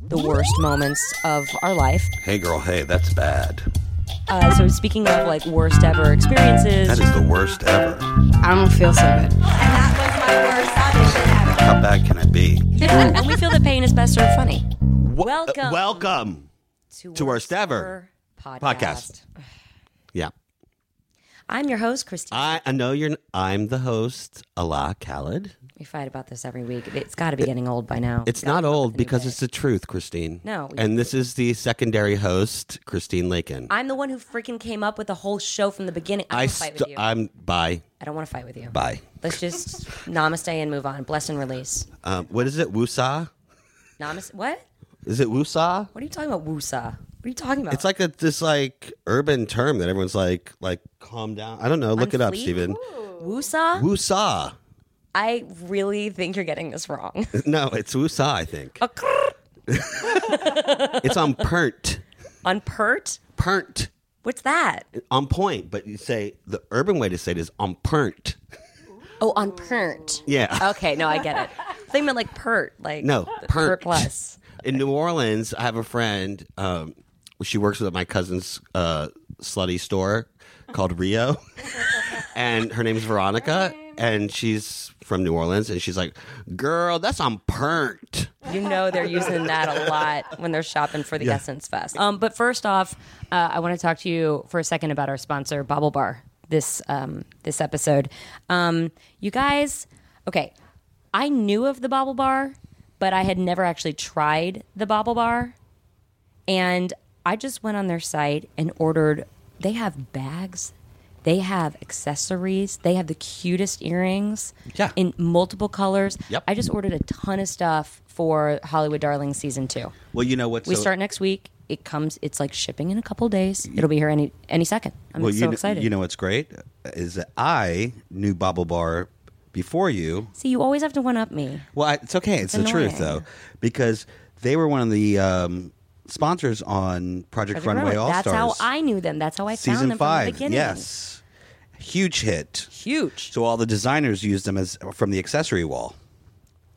the worst moments of our life. Hey, girl, hey, that's bad. Uh, so speaking of like worst ever experiences, That is the worst ever. I don't feel so good. And that was my worst audition ever. How bad can it be? and we feel that pain is best served funny. Welcome. Uh, welcome. to, to Worst Ever Ever podcast. Podcast. I'm your host, Christine. I, I know you're. I'm the host, Alaa Khaled. we fight about this every week. It's got to be getting old by now. It's not old with a new because it's the truth, Christine. No, we- And this is the secondary host, Christine Lakin. I'm the one who freaking came up with the whole show from the beginning. I I don't fight st- with you. I'm bye I don't want to fight with you. bye. Let's just namaste and move on. Bless and release. Um, what is it? Wusa? Namaste. What? Is it wusa? What are you talking about? Wusa. What are you talking about? It's like a this like urban term that everyone's like like calm down. I don't know. Look it up, Unfleet? Steven. Wusa. Wusa. I really think you're getting this wrong. No, it's wusa. I think it's on pernt. On pert? Pernt. What's that? On point, but you say the urban way to say it is on pernt. Oh, on pert. Yeah. Okay, no, I get it. They meant like pert, like No, pert pert. plus. In New Orleans, I have a friend. Um, she works at my cousin's uh, slutty store called Rio, and her name is Veronica, and she's from New Orleans, and she's like, "Girl, that's on pernt." You know they're using that a lot when they're shopping for the Yeah. Essence Fest. Um, but first off, uh, I want to talk to you for a second about our sponsor, BaubleBar. This um, this episode, um, you guys. Okay, I knew of the BaubleBar, but I had never actually tried the BaubleBar, and I just went on their site and ordered. They have bags. They have accessories. They have the cutest earrings Yeah. in multiple colors. Yep. I just ordered a ton of stuff for Hollywood Darling season two. Well, you know what? We start next week. It comes. It's like shipping in a couple days. It'll be here any any second. I'm well, so you excited. You know what's great is that I knew BaubleBar before you. See, you always have to one up me. Well, I, it's okay. It's, the truth though, because they were one of the um, sponsors on Project, Project Runway Runway. All That's how I knew them. That's how I found season them five. from the beginning. Yes, huge hit. huge. So all the designers used them as from the accessory wall.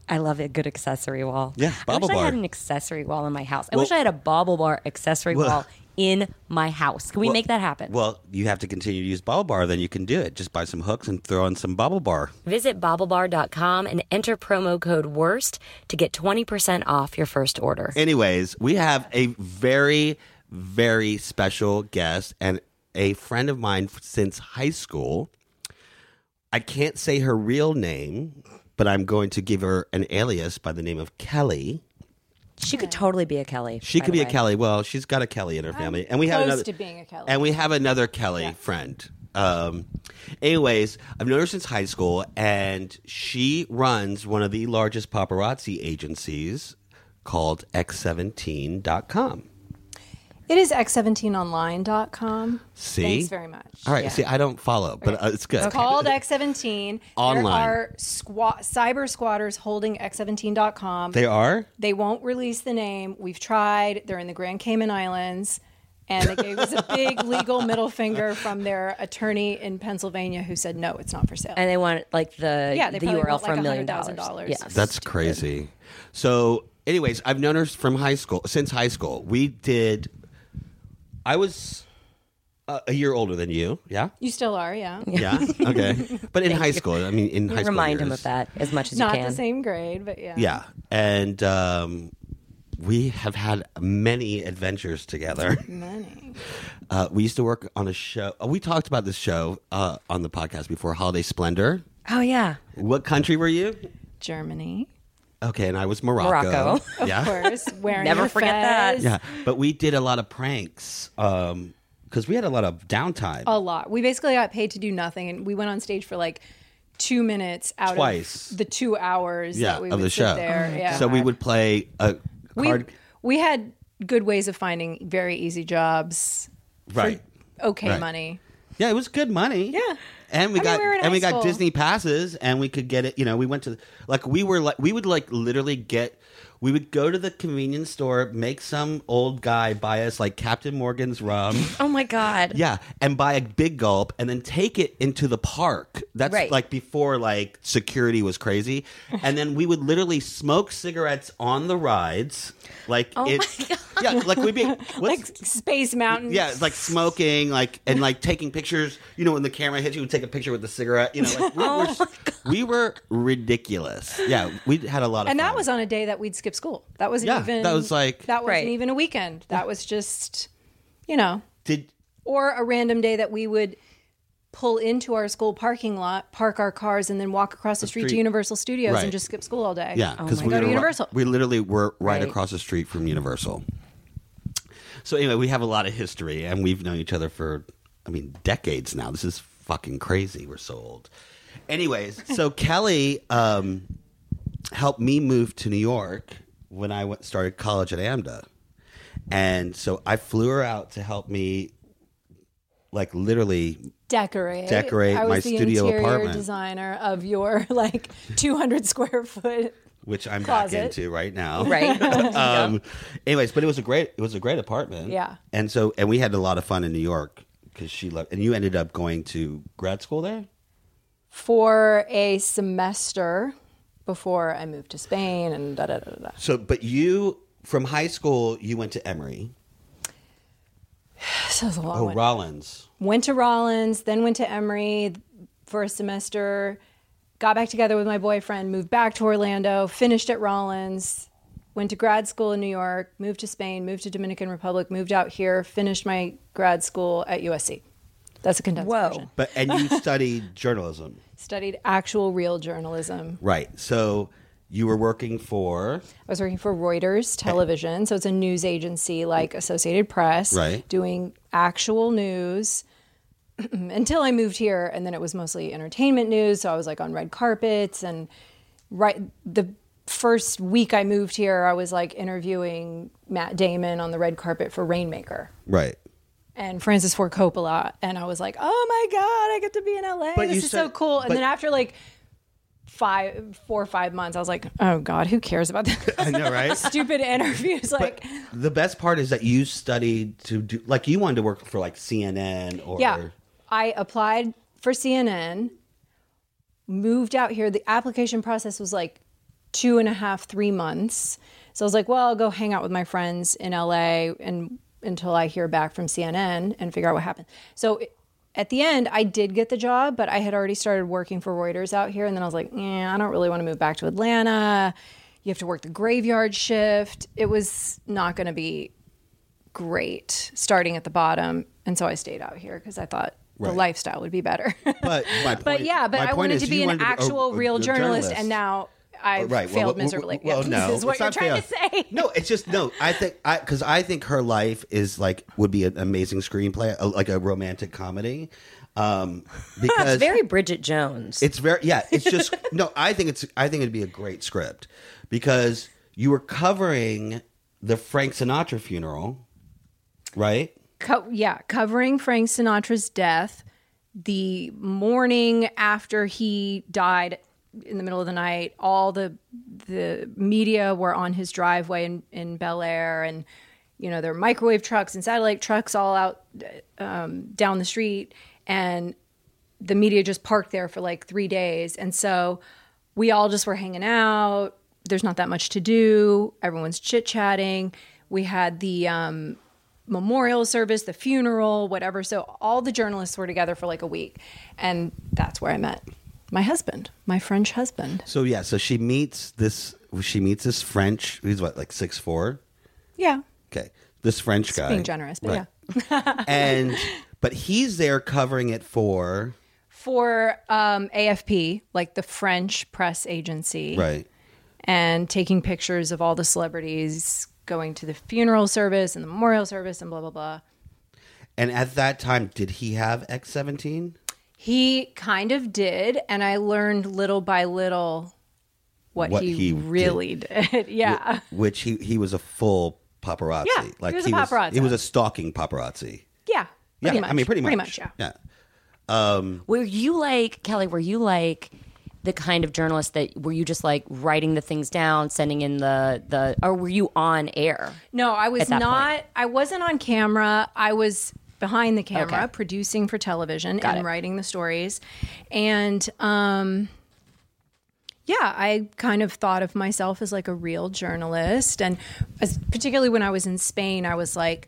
I love a good accessory wall. Yeah, I Bobble wish I Bar. had an accessory wall in my house. I Well- wish I had a BaubleBar accessory Well- wall in my house. Can we Well- make that happen? Well, you have to continue to use BaubleBar. Then you can do it. Just buy some hooks and throw in some BaubleBar. Visit baublebar.com and enter promo code WORST to get 20% off your first order. Anyways, we have a very, very special guest and a friend of mine since high school. I can't say her real name, but I'm going to give her an alias by the name of Kelly. She could totally be a Kelly. She by could the be a way. Kelly. Well, she's got a Kelly in her family, and we have close another. to being a Kelly. And we have another Kelly friend. Um, anyways, I've known her since high school, and she runs one of the largest paparazzi agencies called X17.com. It is x17online.com. See? Thanks very much. All right. Yeah. See, I don't follow, but uh, it's good. It's called X17. Online. There are squat, cyber squatters holding x17.com. They are. They won't release the name. We've tried. They're in the Grand Cayman Islands. And they gave us a big legal middle finger from their attorney in Pennsylvania who said, no, it's not for sale. And they want like the Yeah, they the URL for like, a million dollars. $100,000. Yes. That's crazy. So, anyways, I've known her from high school, since high school. We did. I was uh, a year older than you. Yeah. you still are, yeah. Yeah. Okay. But in high school, I mean, in high school, Remind him years. of that as much as Not you can. Not the same grade, but yeah. Yeah, and um, we have had many adventures together. Many. Uh, we used to work on a show. uh, We talked about this show uh, on the podcast before, Holiday Splendor. Oh yeah. What country were you? Germany. Okay, and I was Morocco. Morocco. Of Yeah. course. Wearing Never your forget that. Yeah, but we did a lot of pranks um, because we had a lot of downtime. A lot. We basically got paid to do nothing, and we went on stage for like two minutes out Twice. of the two hours yeah, that we of would the sit show. there. Oh yeah. So we would play a we card. we had good ways of finding very easy jobs, right. okay Right. money. Yeah, it was good money. Yeah. And we I mean, got we and we got school. Disney passes and we could get it, you know, we went to like we were like we would like literally get We would go to the convenience store, make some old guy buy us like Captain Morgan's rum. Oh my god. Yeah, and buy a big gulp and then take it into the park. That's Right. like before like security was crazy. And then we would literally smoke cigarettes on the rides. Like Oh it, my God. Yeah, like we'd be what's, like Space Mountain. yeah, it's like smoking, like and like taking pictures. You know, when the camera hits you, would take a picture with the cigarette. You know, like we, Oh were, we were ridiculous. Yeah, we had a lot of And that fun. was on a day that we'd skip school. That wasn't Yeah, even that was like- that wasn't Right. even a weekend. That was just you know, did or a random day that we would pull into our school parking lot, park our cars, and then walk across the, street, to. Universal Studios Right. and just skip school all day. Yeah, because and we go to Universal. We literally were right, Right. across the street from Universal. So anyway, we have a lot of history, and we've known each other for, I mean, decades now. This is fucking crazy. We're so old. Anyways, so Kelly um, helped me move to New York when I went, started college at AMDA, and so I flew her out to help me, like literally decorate. Decorate I was my the studio interior apartment. designer of your like 200 square foot. which I'm Closet. back into right now. Right. um, anyways, but it was a great it was a great apartment. Yeah. And so and we had a lot of fun in New York because she left, and you ended up going to grad school there. for a semester before I moved to Spain and da da da da. So, but you from high school you went to Emory. So was a long Oh, one. Rollins. Went to Rollins, then went to Emory for a semester. Got back together with my boyfriend, moved back to Orlando, finished at Rollins, went to grad school in New York, moved to Spain, moved to Dominican Republic, moved out here, finished my grad school at USC. That's a condensed Whoa. version. But and you studied journalism, Studied actual real journalism. right? So you were working for I was working for Reuters Television, so it's a news agency like Associated Press, Right. doing actual news until I moved here, and then it was mostly entertainment news. So I was like on red carpets, and right the first week I moved here, I was like interviewing Matt Damon on the red carpet for Rainmaker right. And Francis Ford Coppola, and I was like, "Oh my god, I get to be in LA! But this is said- so cool!" And but- then after like five, four or five months, I was like, "Oh god, who cares about this I know, right? stupid interviews?" Like, the best part is that you studied to do like you wanted to work for like CNN or yeah, I applied for CNN, moved out here. The application process was like two and a half, three months. So I was like, "Well, I'll go hang out with my friends in LA and until I hear back from CNN and figure out what happened." So. At the end, I did get the job, but I had already started working for Reuters out here. And then I was like, yeah, I don't really want to move back to Atlanta. You have to work the graveyard shift. It was not going to be great starting at the bottom. And so I stayed out here because I thought the lifestyle would be better. But my point, but yeah, but I wanted is to be an to be a- actual a- real a journalist, and now I've Right. well, failed well, miserably. Well, Yeah, no, this is what it's you're trying fail. to say. No, it's just no. I think I because I think her life is like would be an amazing screenplay, like a romantic comedy. Um, because It's very Bridget Jones. it's very yeah. It's just no. I think it's I think it'd be a great script because you were covering the Frank Sinatra funeral, right? Co- yeah, covering Frank Sinatra's death the morning after he died in the middle of the night. All the the media were on his driveway in, in Bel Air, and you know there were microwave trucks and satellite trucks all out um, down the street, and the media just parked there for like three days, and so we all just were hanging out. There's not that much to do. Everyone's chit chatting. We had the um, memorial service, the funeral, whatever. So all the journalists were together for like a week. And that's where I met my husband, my French husband. So yeah, so she meets this. She meets this French. He's what like six four. Yeah. Okay, this French guy. being generous, but yeah. and but he's there covering it for For um, AFP, like the French press agency. right. And taking pictures of all the celebrities going to the funeral service and the memorial service and blah, blah, blah. And at that time, did he have X seventeen? He kind of did. And I learned little by little what, What he, he really did. yeah. Which he he was a full paparazzi. Yeah, he was a paparazzi. he was a stalking paparazzi. Yeah. Yeah, Pretty much. I mean pretty much. Pretty much, yeah. Yeah. Um, were you like Kelly? Were you like the kind of journalist that were you just like writing the things down, sending in the the, or were you on air? No, I was not. point. I wasn't on camera. I was behind the camera, Okay. producing for television Got and it. writing the stories. And um, yeah, I kind of thought of myself as like a real journalist, and as, particularly when I was in Spain, I was like.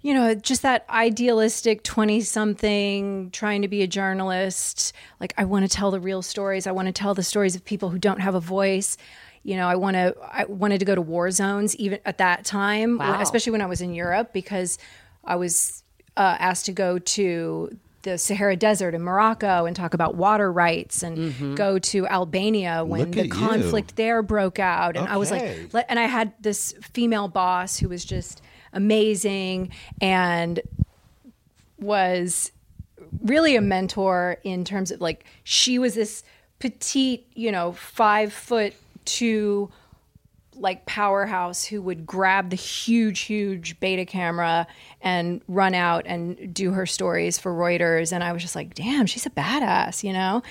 You know, just that idealistic 20 something trying to be a journalist. Like, I want to tell the real stories. I want to tell the stories of people who don't have a voice. You know, I want to, I wanted to go to war zones even at that time, Wow. especially when I was in Europe because I was uh, asked to go to the Sahara Desert in Morocco and talk about water rights and go to Albania when Look the at you. conflict there broke out. And I was like, let- and I had this female boss who was just amazing and was really a mentor in terms of like she was this petite, you know, five foot two like powerhouse who would grab the huge, huge beta camera and run out and do her stories for Reuters. And I was just like, damn, she's a badass, you know?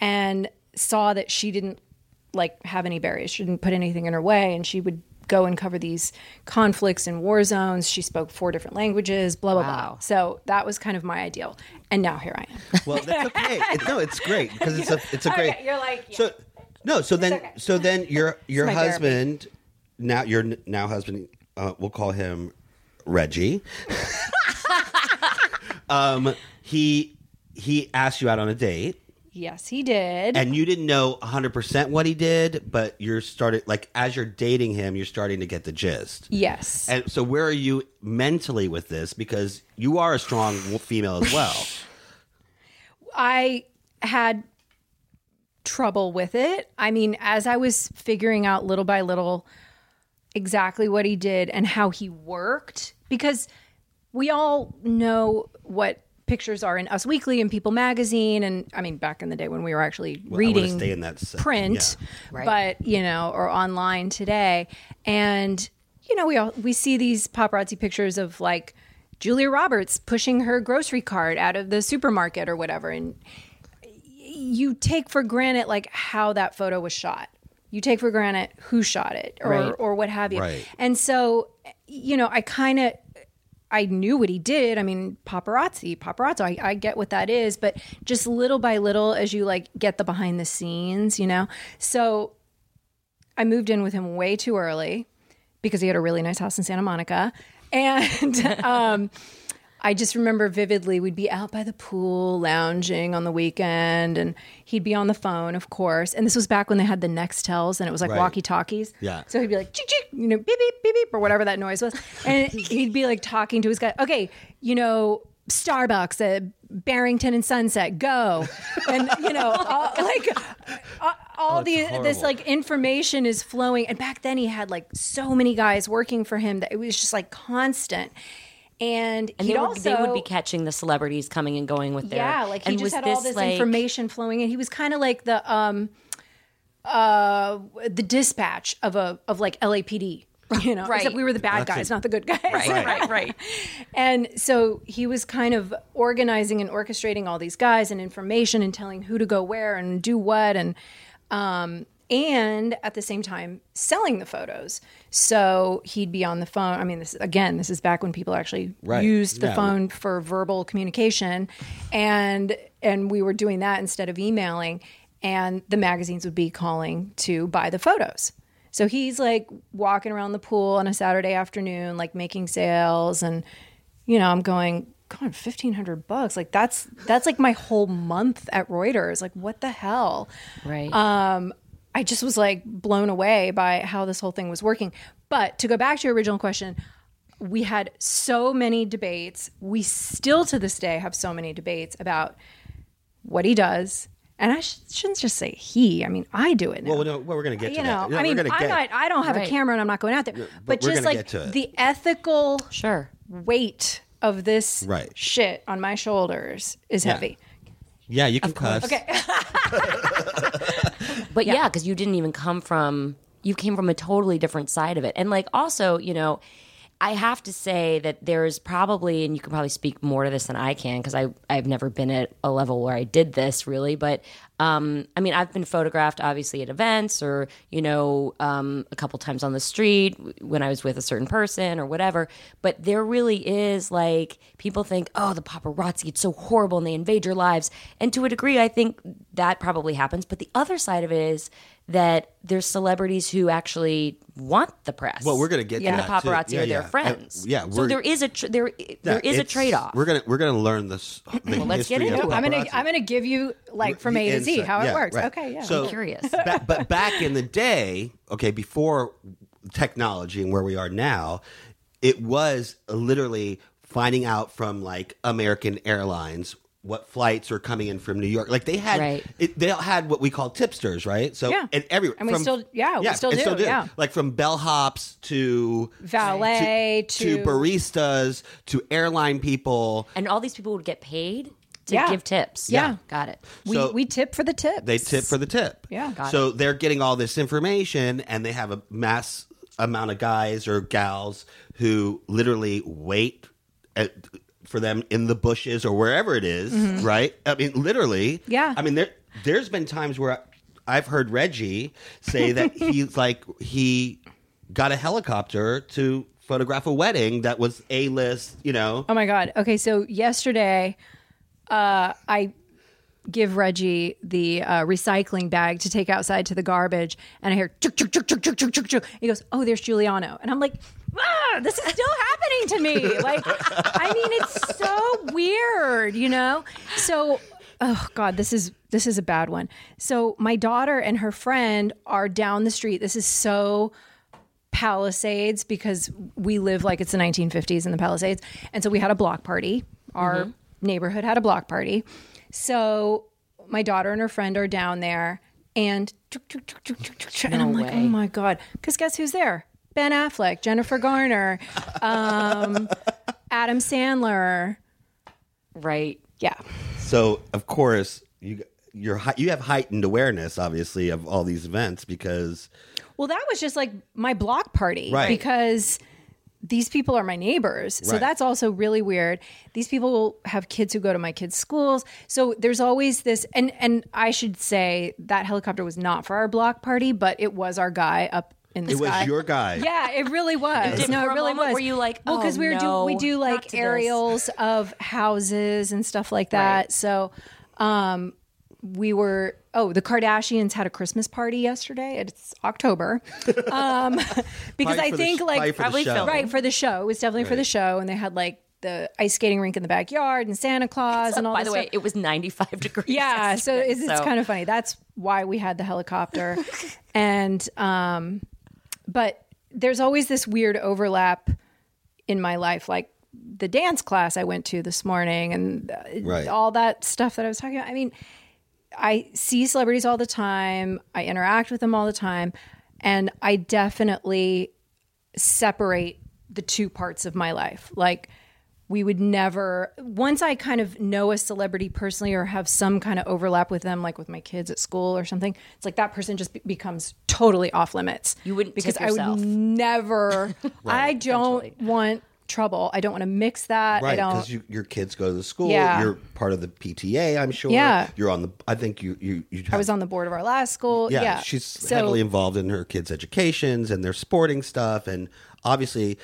And saw that she didn't like have any barriers. She didn't put anything in her way. And she would go and cover these conflicts and war zones. She spoke four different languages, blah, blah, Wow. blah. So that was kind of my ideal. And now here I am. Well, that's okay. It, no, it's great because it's a it's a great. Okay, you're like, yeah. so no. So then okay. so then your your my therapy. husband now your now husband uh, we'll call him Reggie. um, he he asked you out on a date. yes, he did. and you didn't know 100% what he did but you're started like as you're dating him you're starting to get the gist yes. and so where are you mentally with this because you are a strong female as well I had trouble with it. I mean, as I was figuring out little by little exactly what he did and how he worked, because we all know what pictures are in Us Weekly and People Magazine, and I mean, back in the day when we were actually Well, reading stay in that se- print, yeah. Right. but you know, or online today, and you know, we all we see these paparazzi pictures of like Julia Roberts pushing her grocery cart out of the supermarket or whatever, and you take for granted like how that photo was shot. You take for granted who shot it or Right. or what have you. Right. And so, you know, I kind of I knew what he did. I mean, paparazzi, paparazzo. I, I get what that is, but just little by little, as you like get the behind the scenes, you know. So I moved in with him way too early because he had a really nice house in Santa Monica, and um, I just remember vividly we'd be out by the pool lounging on the weekend, and he'd be on the phone, of course. And this was back when they had the Nextels, and it was like Right. walkie talkies. Yeah. So he'd be like, you know, beep, beep, beep, beep, or whatever that noise was. And he'd be like talking to his guy, okay, you know, Starbucks at Barrington and Sunset, go. And, you know, all, like all, oh, all the, this like information is flowing. And back then he had like so many guys working for him that it was just like constant. And, And he'd they would, also, they would be catching the celebrities coming and going with their yeah, like he and just was had all this, this like- information flowing in. He was kind of like the um uh the dispatch of a of like LAPD. You know, Right. except we were the bad That's guys, a- not the good guys. Right, right, right. And so he was kind of organizing and orchestrating all these guys and information and telling who to go where and do what and um and at the same time selling the photos. So he'd be on the phone. I mean, this again, this is back when people actually Right. used the Yeah. phone for verbal communication and and we were doing that instead of emailing and the magazines would be calling to buy the photos. So he's like walking around the pool on a Saturday afternoon, like making sales, and you know, I'm going, God, fifteen hundred bucks. Like that's that's like my whole month at Reuters. Like what the hell? Right. Um, I just was like blown away by how this whole thing was working. But to go back to your original question, we had so many debates. We still to this day have so many debates about what he does. And I sh- shouldn't just say he. I mean, I do it now well no well, we're gonna get to you that know, I mean, I'm get- not, I don't have Right. a camera and I'm not going out there. But, we're just like get to it. the ethical sure. weight of this Right. shit on my shoulders is Yeah. heavy. Yeah you can cuss Okay. But yeah, because you didn't even come from you came from a totally different side of it. And like also, you know, I have to say that there's probably, and you can probably speak more to this than I can because I I've never been at a level where I did this really, but um, I mean I've been photographed obviously at events or you know um, a couple times on the street when I was with a certain person or whatever. But there really is like people think, oh, the paparazzi, it's so horrible and they invade your lives, and to a degree, I think that probably happens. But the other side of it is that there's celebrities who actually want the press. Well, we're gonna get to and the that, too. paparazzi Yeah, are their friends. Uh, yeah, so we're- there is a tr- there Yeah, there is a trade off. We're gonna we're gonna learn this. The let's get into it. I'm gonna. I'm gonna give you like from A to Z how it Yeah, works. right. Okay, yeah. So, I'm curious. ba- but back in the day, okay, before technology and where we are now, it was literally finding out from like American Airlines what flights are coming in from New York. Like they had, Right. it, they had what we call tipsters, right? So Yeah. and every And we from- still- yeah, we still and do, yeah. Like from bellhops to Valet to, to- baristas to airline people. and all these people would get paid to Yeah. give tips. Yeah. got it. we so- we tip for the tips. They tip for the tip. Yeah. Got so they're getting all this information, and they have a mass amount of guys or gals who literally wait at, for them in the bushes or wherever it is, Right? I mean, literally. Mm-hmm. Yeah. I mean, there there's been times where I've heard Reggie say that he's like he got a helicopter to photograph a wedding that was a list. You know. Oh my god. Okay, so yesterday, uh, I give Reggie the uh, recycling bag to take outside to the garbage, and I hear chuk chuk chuk chuk chuk chuk chuk chuk. He goes, "Oh, there's Giuliano," and I'm like, ah, "This is still happening to me." Like, I mean, it's so weird, you know. So, oh god, this is this is a bad one. So my daughter and her friend are down the street. This is so. Palisades because we live like it's the 1950s in the Palisades. And so we had a block party. Our neighborhood had a block party. So my daughter and her friend are down there and and I'm like. "Oh my god." Cuz guess who's there? Ben Affleck, Jennifer Garner, um, Adam Sandler. Right. Yeah. So of course you you're you have heightened awareness, obviously, of all these events because Well, that was just like my block party Right. because these people are my neighbors. So Right. that's also really weird. These people have kids who go to my kids' schools. So there's always this and and I should say that helicopter was not for our block party, but it was our guy up in the it was your guy. Yeah, it really was. did- no, it really was. were you like, well, because "Oh, we were do we do like to this." aerials of houses and stuff like that. Right. So, um, we were. Oh, the Kardashians had a Christmas party yesterday. It's October, um, because I think sh- like for Probably right for the show. It was definitely for the show, and they had like the ice skating rink in the backyard and Santa Claus and all. By this the way, stuff. it was 95 degrees. Yeah, so yesterday, it's, it's kind of funny. That's why we had the helicopter, and um, but there's always this weird overlap in my life, like the dance class I went to this morning, and uh, Right. all that stuff that I was talking about. I mean, I see celebrities all the time. I interact with them all the time, and I definitely separate the two parts of my life. Like we would never once I kind of know a celebrity personally or have some kind of overlap with them like with my kids at school or something, it's like that person just be- becomes totally off limits. You wouldn't because I would never I don't want trouble. I don't want to mix that. I Right, don't because you, your kids go to the school. Yeah. You're part of the PTA, I'm sure. Yeah. You're on the. I think you you you. I was on the board of our last school. Yeah, Yeah. she's So- heavily involved in her kids' educations and their sporting stuff, and obviously,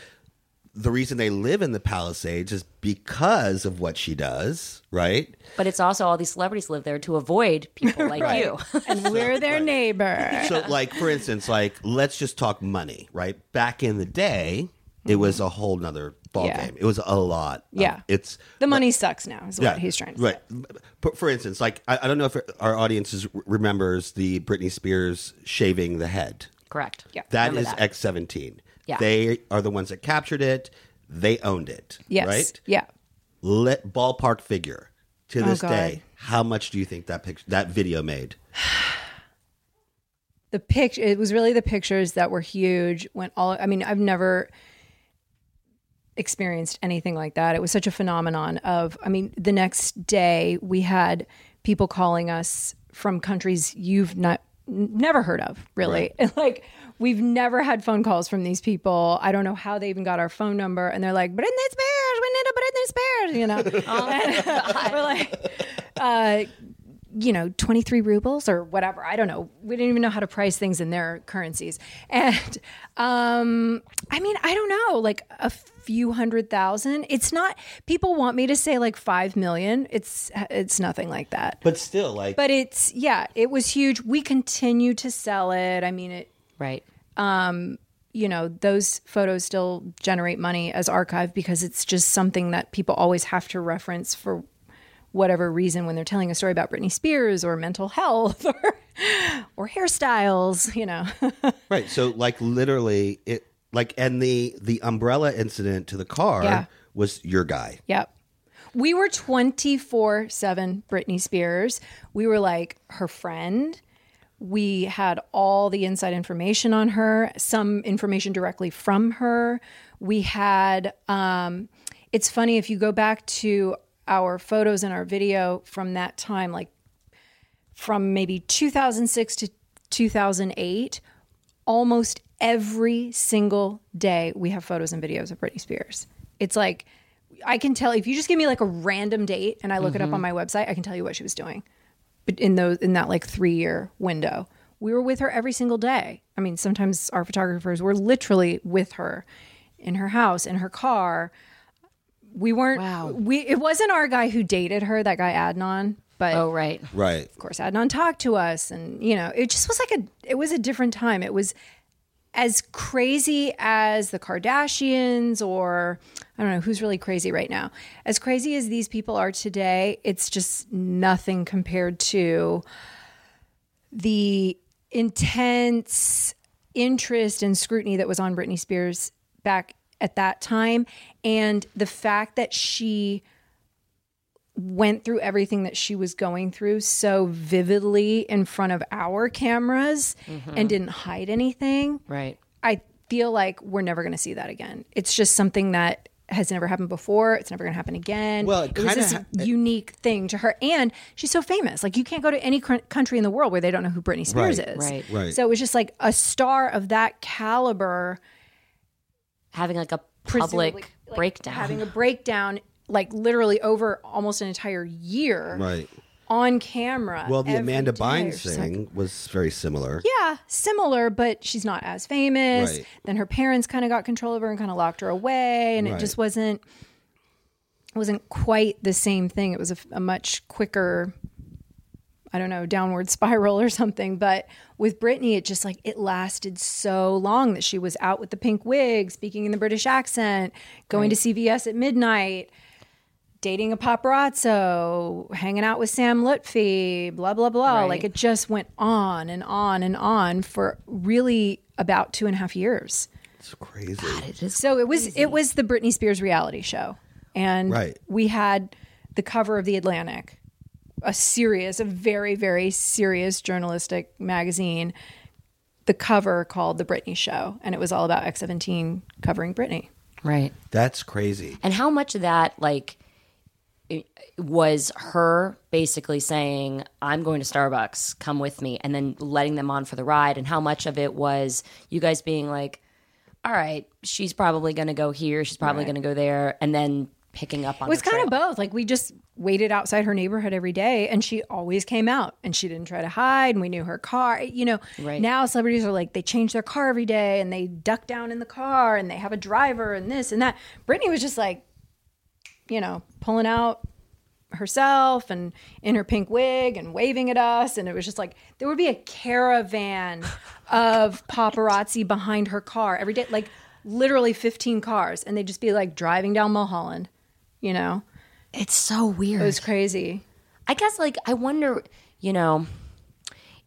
the reason they live in the Palisades is because of what she does. Right. But it's also all these celebrities live there to avoid people like Right. you. and we're their neighbor. So, like for instance, like let's just talk money. Right. Back in the day, it was a whole nother ball Mm-hmm. Yeah. game. It was a lot. of- Yeah. it's the money sucks now, is what he's trying to right. say. But for instance, like I, I don't know if our audience is, remembers the Britney Spears shaving the head. Correct. Yeah. That Remember is. X seventeen. Yeah. They are the ones that captured it. They owned it. Yes. Right. Yeah. Let ballpark figure to Oh, this God. day. How much do you think that picture, that video made? the picture it was really the pictures that were huge when all i mean i've never experienced anything like that it was such a phenomenon of i mean the next day we had people calling us from countries you've not never heard of really and like we've never had phone calls from these people. I don't know how they even got our phone number, and they're like, "Britney Spears, we need a Britney Spears," you know. And we're like, uh, you know, 23 rubles or whatever. I don't know. We didn't even know how to price things in their currencies. And um, I mean, I don't know, like a few hundred thousand. It's not people want me to say like 5 million. It's it's nothing like that. But still, like, But it's yeah, it was huge. We continue to sell it. I mean, it Right. Um, you know, those photos still generate money as archive because it's just something that people always have to reference for whatever reason when they're telling a story about Britney Spears or mental health or or hairstyles, you know. right. So, like, literally, it like, and the the umbrella incident to the car Yeah. was your guy. Yep. We were 24 7 Britney Spears. We were like her friend. We had all the inside information on her, some information directly from her. We had, um, it's funny if you go back to our photos and our video from that time, like from maybe 2006 to 2008, almost every single day we have photos and videos of Britney Spears. It's like I can tell if you just give me like a random date and I look it up on my website, I can tell you what she was doing. But in those in that like 3 year window, we were with her every single day. I mean, sometimes our photographers were literally with her in her house, in her car. We weren't Wow. we it wasn't our guy who dated her, that guy Adnan, but Oh, right. Right. of course Adnan talked to us and you know it just was like a it was a different time it was as crazy as the Kardashians or I don't know who's really crazy right now. As crazy as these people are today it's just nothing compared to the intense interest and scrutiny that was on Britney Spears back at that time and the fact that she went through everything that she was going through so vividly in front of our cameras and mm-hmm. didn't hide anything. Right. I feel like we're never going to see that again. It's just something that has never happened before. It's never going to happen again. Well, it was this ha- unique thing to her, and she's so famous. Like you can't go to any cr- country in the world where they don't know who Britney Spears Right, is. right. Right. So it was just like a star of that caliber Having like a public like, breakdown. having a breakdown, like literally over almost an entire year Right. on camera. Well, the Amanda. Bynes just like, thing was very similar. yeah, similar, but she's not as famous. Right. Then her parents kind of got control of her and kind of locked her away, and Right. it just wasn't wasn't quite the same thing. It was a, a much quicker, I don't know, downward spiral or something. But with Britney, it just like it lasted so long that she was out with the pink wig, speaking in the British accent, going to CVS at midnight. Dating a paparazzo, hanging out with Sam Lutfi, blah blah blah. Right. Like it just went on and on and on for really about two and a half years. It's crazy. it is So it was it was the Britney Spears reality show, and Right. we had the cover of the Atlantic, a serious, a very very serious journalistic magazine. The cover called the Britney Show, and it was all about X Seventeen covering Britney. right. That's crazy. And how much of that, like, it- was her basically saying, I'm going to Starbucks, come with me, and then letting them on for the ride? And how much of it was you guys being like, all right, she's probably going to go here, she's probably going to go there, and then picking up on It was kind of both. Like we just waited outside her neighborhood every day, and she always came out, and she didn't try to hide. And we knew her car. You know, Right. now celebrities are like they change their car every day, and they duck down in the car, and they have a driver, and this and that. Britney was just like, you know, pulling out herself and in her pink wig and waving at us. And it was just like there would be a caravan of paparazzi behind her car every day like literally 15 cars. And they'd just be like driving down Mulholland you know? It's so weird. it was crazy. I guess like I wonder, you know,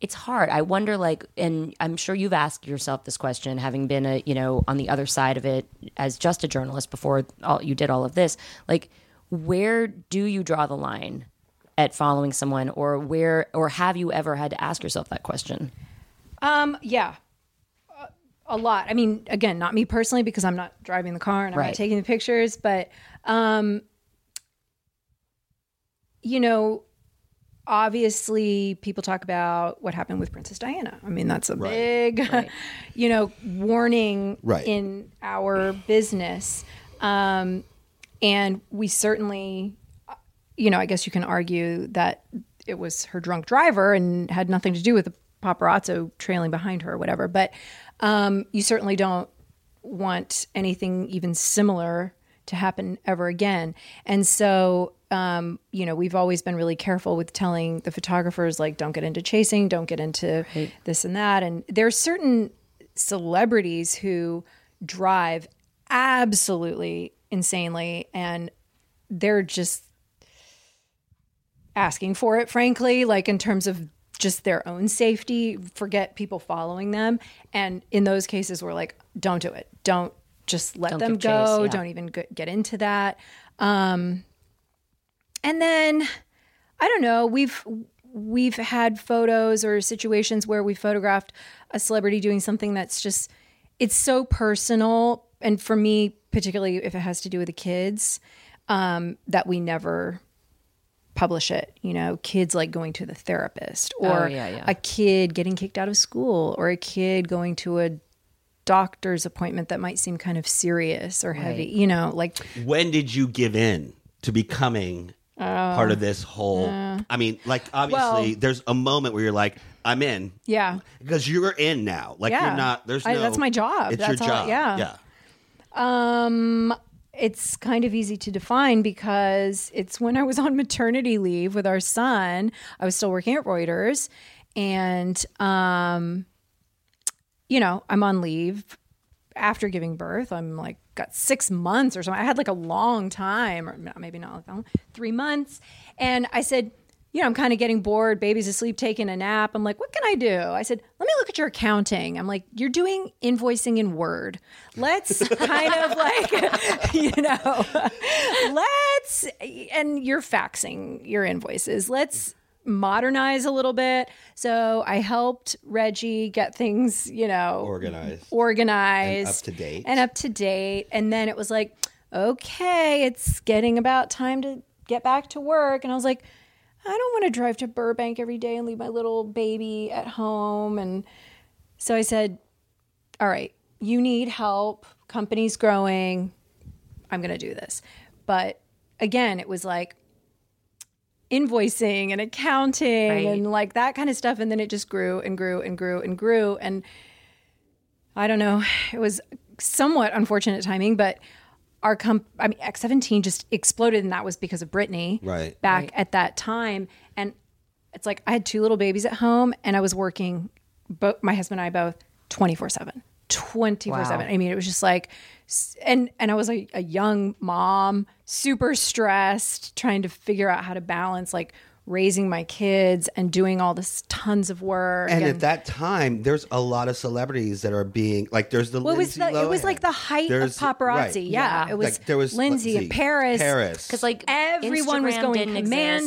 it's hard. I wonder like and I'm sure you've asked yourself this question having been a, you know, on the other side of it as just a journalist before all you did all of this. Like where do you draw the line at following someone or where or have you ever had to ask yourself that question? um yeah Uh, a lot i mean again not me personally because i'm not driving the car and i'm Right. not taking the pictures but um you know obviously people talk about what happened with Princess Diana. I mean, that's a big, you know, warning Right. in our business. Um, and we certainly, you know, I guess you can argue that it was her drunk driver and had nothing to do with the paparazzo trailing behind her or whatever. But um, you certainly don't want anything even similar to happen ever again. And so, um, you know, we've always been really careful with telling the photographers, like, don't get into chasing, don't get into this and that. And there are certain celebrities who drive absolutely insanely and they're just asking for it, frankly, like in terms of just their own safety, forget people following them. And in those cases, we're like, don't do it. Don't just let Don't them give chase, go. yeah. Don't even get into that. Um, and then I don't know. We've we've had photos or situations where we photographed a celebrity doing something that's just it's so personal, and for me, particularly if it has to do with the kids, um, that we never publish it. You know, kids like going to the therapist, or Oh, yeah, yeah. a kid getting kicked out of school, or a kid going to a doctor's appointment that might seem kind of serious or heavy. You know, like when did you give in to becoming part of this whole? I mean, like obviously, Uh, Well- there's a moment where you're like, I'm in. yeah. Because you're in now. Like Yeah. you're not. There's I- no. that's my job. It's That's your job. yeah. Yeah. Um, it's kind of easy to define because it's when I was on maternity leave with our son. I was still working at Reuters, and um, you know, I'm on leave after giving birth. I'm like got six months or something. I had like a long time, or maybe not like three months. And I said, you know, I'm kind of getting bored. Baby's asleep, taking a nap. I'm like, what can I do? I said, let me look at your accounting. I'm like, you're doing invoicing in Word. Let's kind of like, you know, let's, and you're faxing your invoices. Let's modernize a little bit. So I helped Reggie get things, you know, Organized. organized And up to date. and up to date and then it was like okay it's getting about time to get back to work and i was like i don't want to drive to burbank every day and leave my little baby at home and so i said all right you need help company's growing i'm going to do this but again it was like invoicing and accounting Right. and like that kind of stuff and then it just grew and grew and grew and grew and I don't know. It was somewhat unfortunate timing, but our comp I mean X17 just exploded and that was because of Britney Right. Back at that time and it's like I had two little babies at home and I was working both my husband and I both 24/7. 24/7. I mean, it was just like and and I was a, a young mom, super stressed, trying to figure out how to balance like raising my kids and doing all this tons of work And at that time, there's a lot of celebrities that are being like. There's the Well, it was Lindsay the it was like the height There's- of paparazzi. right. Yeah. Yeah. it was Like, there was Lindsay let's and Paris. Paris, Because like Everyone was going didn't commando.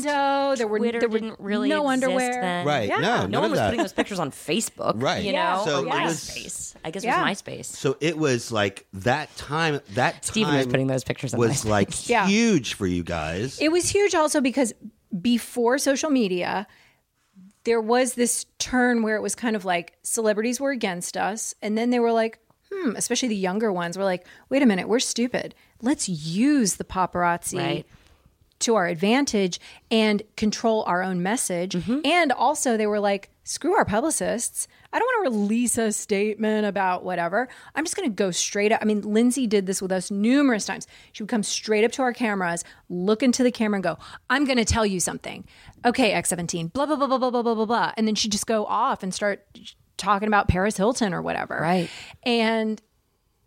Exist. There were- Twitter there were didn't really no underwear. Then. Right. Yeah. No, No one was that. putting those pictures on Facebook. Right. You Yeah. know, So or it was- MySpace. I guess Yeah. it was MySpace. So it was like that time. That Steven time was putting those pictures on was MySpace. like Yeah. huge for you guys. It was huge also because before social media, there was this turn where it was kind of like celebrities were against us. And then they were like, hmm, especially the younger ones were like, wait a minute, we're stupid. Let's use the paparazzi Right. to our advantage and control our own message. And also, they were like, screw our publicists. I don't want to release a statement about whatever. I'm just going to go straight up. I mean, Lindsay did this with us numerous times. She would come straight up to our cameras, look into the camera, and go, I'm going to tell you something. Okay, X17, blah, blah, blah, blah, blah, blah, blah, blah, blah. And then she'd just go off and start talking about Paris Hilton or whatever. Right. And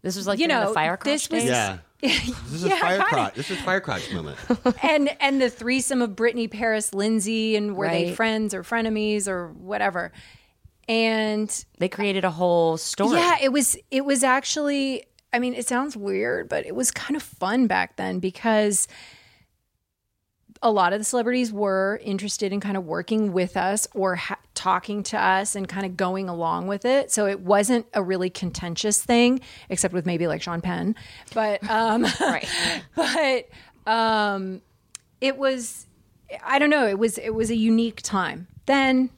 This was like You know, the fire this was- yeah. This is Yeah, fire crotch. This is fire crotch moment. and and the threesome of Britney, Paris, Lindsay, and were they friends or frenemies or whatever? And They created a whole story. yeah, it was it was actually. I mean, it sounds weird, but it was kind of fun back then because a lot of the celebrities were interested in kind of working with us or ha- talking to us and kind of going along with it. So it wasn't a really contentious thing, except with maybe like Sean Penn. But um, Right. but um, it was I don't know. It was it was a unique time. Then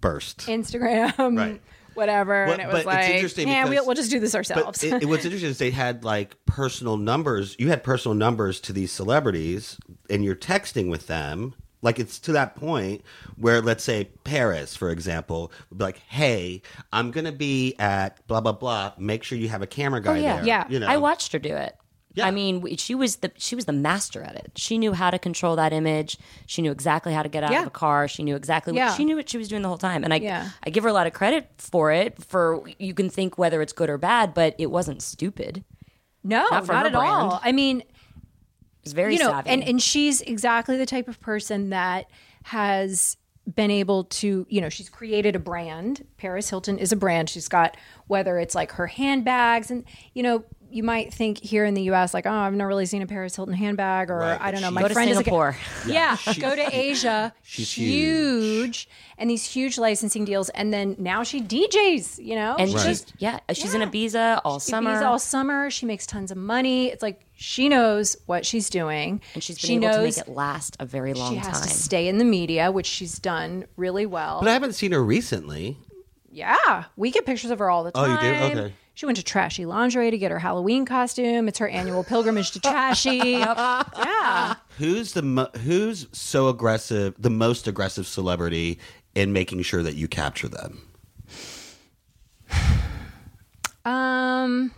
Burst. Instagram, Right. Whatever, Well, and it was it's like, interesting yeah, we'll, we'll just do this ourselves. But it, it, what's interesting is they had like personal numbers. You had personal numbers to these celebrities, and you're texting with them. Like it's to that point where, let's say Paris, for example, would be like, "Hey, I'm gonna be at blah blah blah. Make sure you have a camera oh, guy Oh yeah, there." Yeah. you know, I watched her do it. Yeah. I mean, she was the she was the master at it. She knew how to control that image. She knew exactly how to get out Yeah. of a car. She knew exactly Yeah. what she knew what she was doing the whole time. And I Yeah. I give her a lot of credit for it. For you can think whether it's good or bad, but it wasn't stupid. no, not not, at all. I mean, It's very you know, savvy. and and she's exactly the type of person that has been able to, you know, she's created a brand. Paris Hilton is a brand. She's got whether it's like her handbags and you know, you might think here in the U.S. like, oh, I've never really seen a Paris Hilton handbag, or Right, I don't know. but My Go to friend Singapore. is a, yeah. go to Asia. she's huge, and these huge licensing deals, and then now she DJs. You know, and She's she's yeah, uh, she's in Yeah. Ibiza all summer. Ibiza all summer. She makes tons of money. It's like she knows what she's doing, and she's been she able knows to make it last a very long time. she has time. to stay in the media, which she's done really well. but I haven't seen her recently. yeah, we get pictures of her all the time. Oh, you do? Okay. She went to Trashy Lingerie to get her Halloween costume. It's her annual pilgrimage to Trashy. Yeah. Who's the mo- who's so aggressive? The most aggressive celebrity in making sure that you capture them. Um,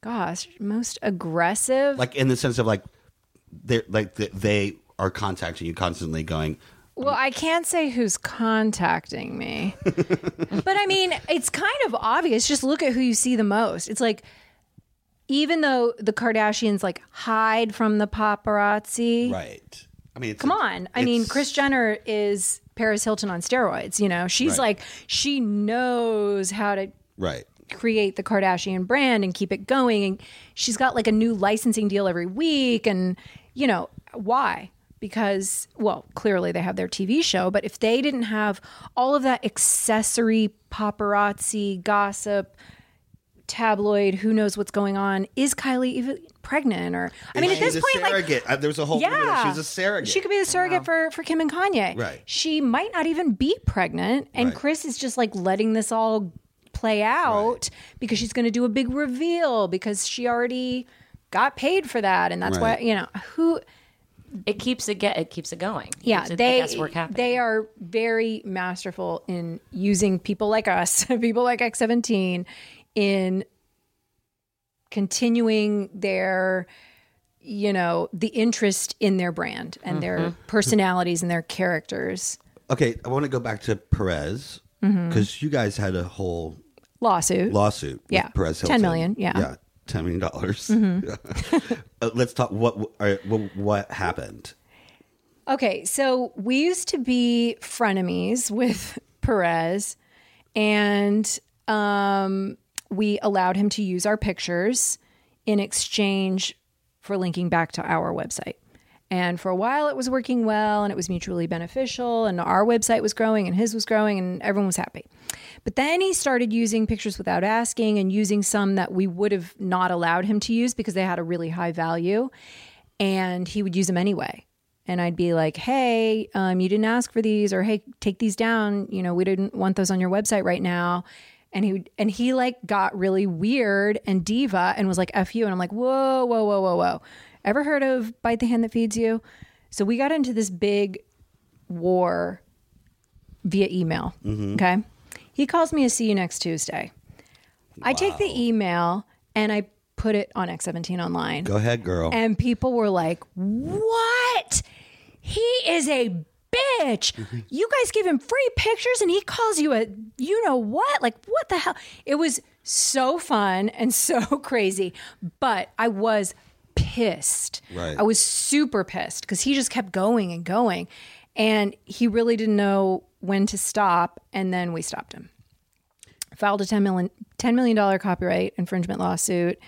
gosh, most aggressive. Like in the sense of like they're like th- they are contacting you constantly, going, Well, I can't say who's contacting me. but I mean, it's kind of obvious. Just look at who you see the most. It's like even though the Kardashians like hide from the paparazzi. right. I mean, it's, Come on. I mean, Kris Jenner is Paris Hilton on steroids, you know. She's Right. like she knows how to Right. create the Kardashian brand and keep it going. And she's got like a new licensing deal every week. And, you know, why? Because, well, clearly they have their TV show, but if they didn't have all of that accessory paparazzi gossip, tabloid, who knows what's going on? Is Kylie even pregnant? Or, I mean, at this a point, like, surrogate. Uh, there was a whole rumor that yeah, she was a surrogate. She could be the surrogate for for Kim and Kanye. Right. She might not even be pregnant, and Right. Kris is just like letting this all play out because she's going to do a big reveal because she already got paid for that, and that's Right. why you know who. It keeps it get it keeps it going. Yeah, it- they guesswork happening. they are very masterful in using people like us, people like X seventeen, in continuing their you know the interest in their brand and their Mm-hmm. personalities and their characters okay, I want to go back to Perez because you guys had a whole lawsuit lawsuit. with Yeah. Perez 10 Hilton. million, yeah. yeah, ten million dollars. Mm-hmm. Uh, let's talk. What what, what happened? Okay, so we used to be frenemies with Perez, and um, we allowed him to use our pictures in exchange for linking back to our website. And for a while, it was working well and it was mutually beneficial, and our website was growing and his was growing, and everyone was happy. But then he started using pictures without asking and using some that we would have not allowed him to use because they had a really high value. And he would use them anyway. And I'd be like, hey, um, you didn't ask for these, or hey, take these down. You know, we didn't want those on your website right now. And he would, and he like got really weird and diva and was like, F you. And I'm like, whoa, whoa, whoa, whoa, whoa. Ever heard of Bite the Hand That Feeds You? So we got into this big war via email. Okay. He calls me a see you next Tuesday. I take the email and I put it on X17 online. Go ahead, girl. And people were like, What? He is a bitch. Mm-hmm. You guys give him free pictures and he calls you a you know what? Like, what the hell? It was so fun and so crazy. But I was pissed. Right. I was super pissed because he just kept going and going. And he really didn't know when to stop. And then we stopped him. Filed a $10 million, $10 million copyright infringement lawsuit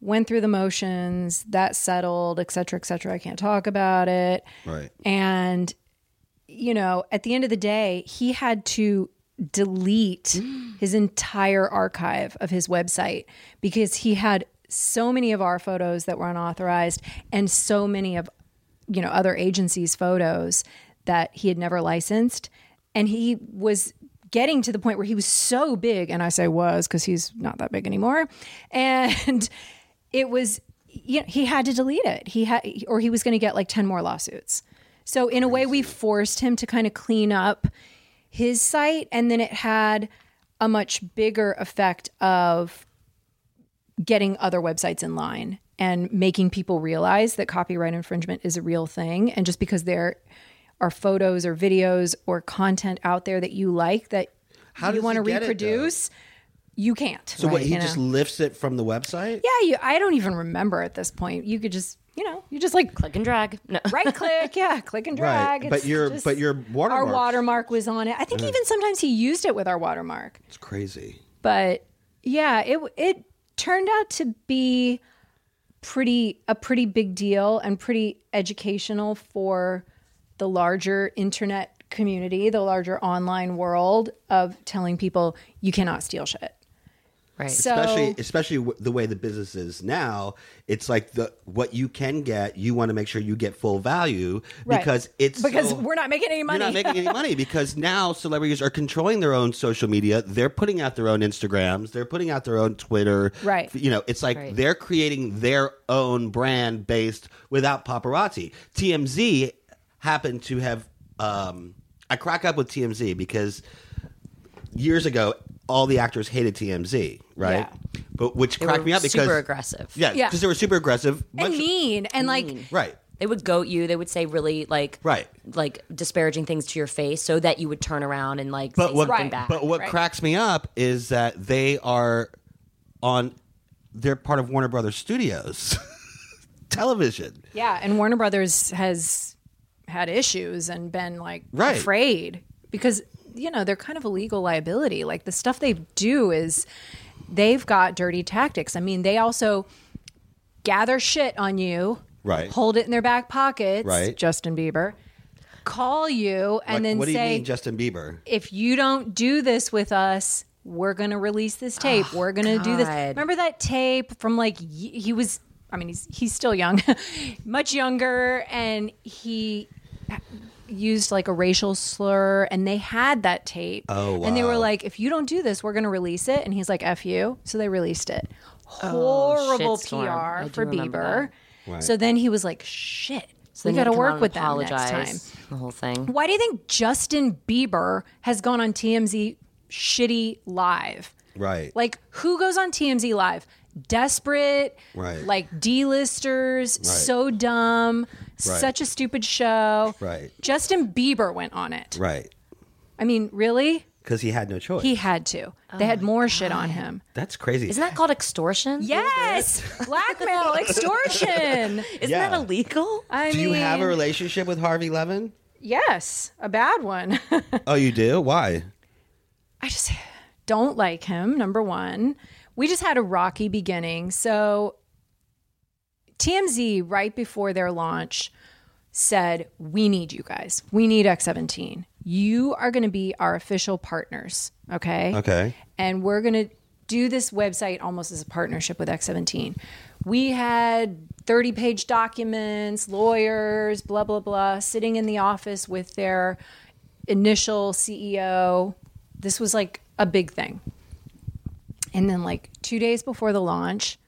went through the motions that settled et cetera et cetera i can't talk about it right. and you know at the end of the day he had to delete his entire archive of his website because he had so many of our photos that were unauthorized and so many of you know, other agencies' photos that he had never licensed. And he was getting to the point where he was so big, and I say was because he's not that big anymore. And it was, you know, he had to delete it. He had, or he was going to get like 10 more lawsuits. So, in a way, we forced him to kind of clean up his site, and then it had a much bigger effect of getting other websites in line and making people realize that copyright infringement is a real thing. And just because there are photos or videos or content out there that you like that How you want to he it, reproduce, you can't. So what? He just know? lifts it from the website. yeah. You, I don't even remember at this point. You could just, you know, you just like Click and drag. No. right click, yeah, click and Right, drag. but It's your- just- but your our watermark- watermark was on it. I think even sometimes he used it with our watermark It's crazy. but yeah, it it turned out to be pretty a pretty big deal and pretty educational for the larger internet community, the larger online world of telling people you cannot steal shit. Right. So especially especially w- the way the business is now it's like the what you can get you want to make sure you get full value Right. because it's because so- we're not making any money. You're not making any money because now celebrities are controlling their own social media. They're putting out their own Instagrams. They're putting out their own Twitter. Right. You know, it's like Right. they're creating their own brand based without paparazzi. TMZ happened to have. Um, I crack up with TMZ because years ago, all the actors hated TMZ, right? Yeah. But which They cracked were me up because super aggressive. Yeah, Yeah. because they were super aggressive. and mean and like Mean. Right. They would goat you. They would say really like Right. like disparaging things to your face, so that you would turn around and like But say what, something Right. back. but what Right. cracks me up is that they are on. They're part of Warner Brothers Studios television. Yeah, and Warner Brothers has had issues and been like Right. afraid because you know they're kind of a legal liability. Like the stuff they do is they've got dirty tactics. I mean, they also gather shit on you, Right. Hold it in their back pockets, Right. Justin Bieber. Call you and Like, then what do you say, mean, Justin Bieber? if you don't do this with us, we're going to release this tape. Oh, we're going to do this. God. Remember that tape from like he was I mean he's he's still young, much younger and he used like a racial slur and they had that tape. Oh, And they were like if you don't do this, we're going to release it and he's like F you. So they released it. Oh, Horrible shitstorm. I PR for Bieber. Right. So then he was like shit. So we got to you come out work with that next time. The whole thing. Why do you think Justin Bieber has gone on TMZ shitty live? Right. Like who goes on TMZ live? Desperate, Right. like D-listers, so dumb, such a stupid show. Right. Justin Bieber went on it. right. I mean, really? Because he had no choice. He had to. They had oh more shit on him. That's crazy. Isn't that called extortion? Yes, blackmail, extortion. Isn't Yeah. that illegal? I do mean, you have a relationship with Harvey Levin? yes, a bad one. Oh, you do? Why? I just don't like him. Number one, we just had a rocky beginning. So TMZ, right before their launch, said, We need you guys. We need X17. You are going to be our official partners. Okay. Okay. And we're going to do this website almost as a partnership with X17. We had 30 page documents, lawyers, blah, blah, blah, sitting in the office with their initial CEO. This was like a big thing. And then, like, two days before the launch,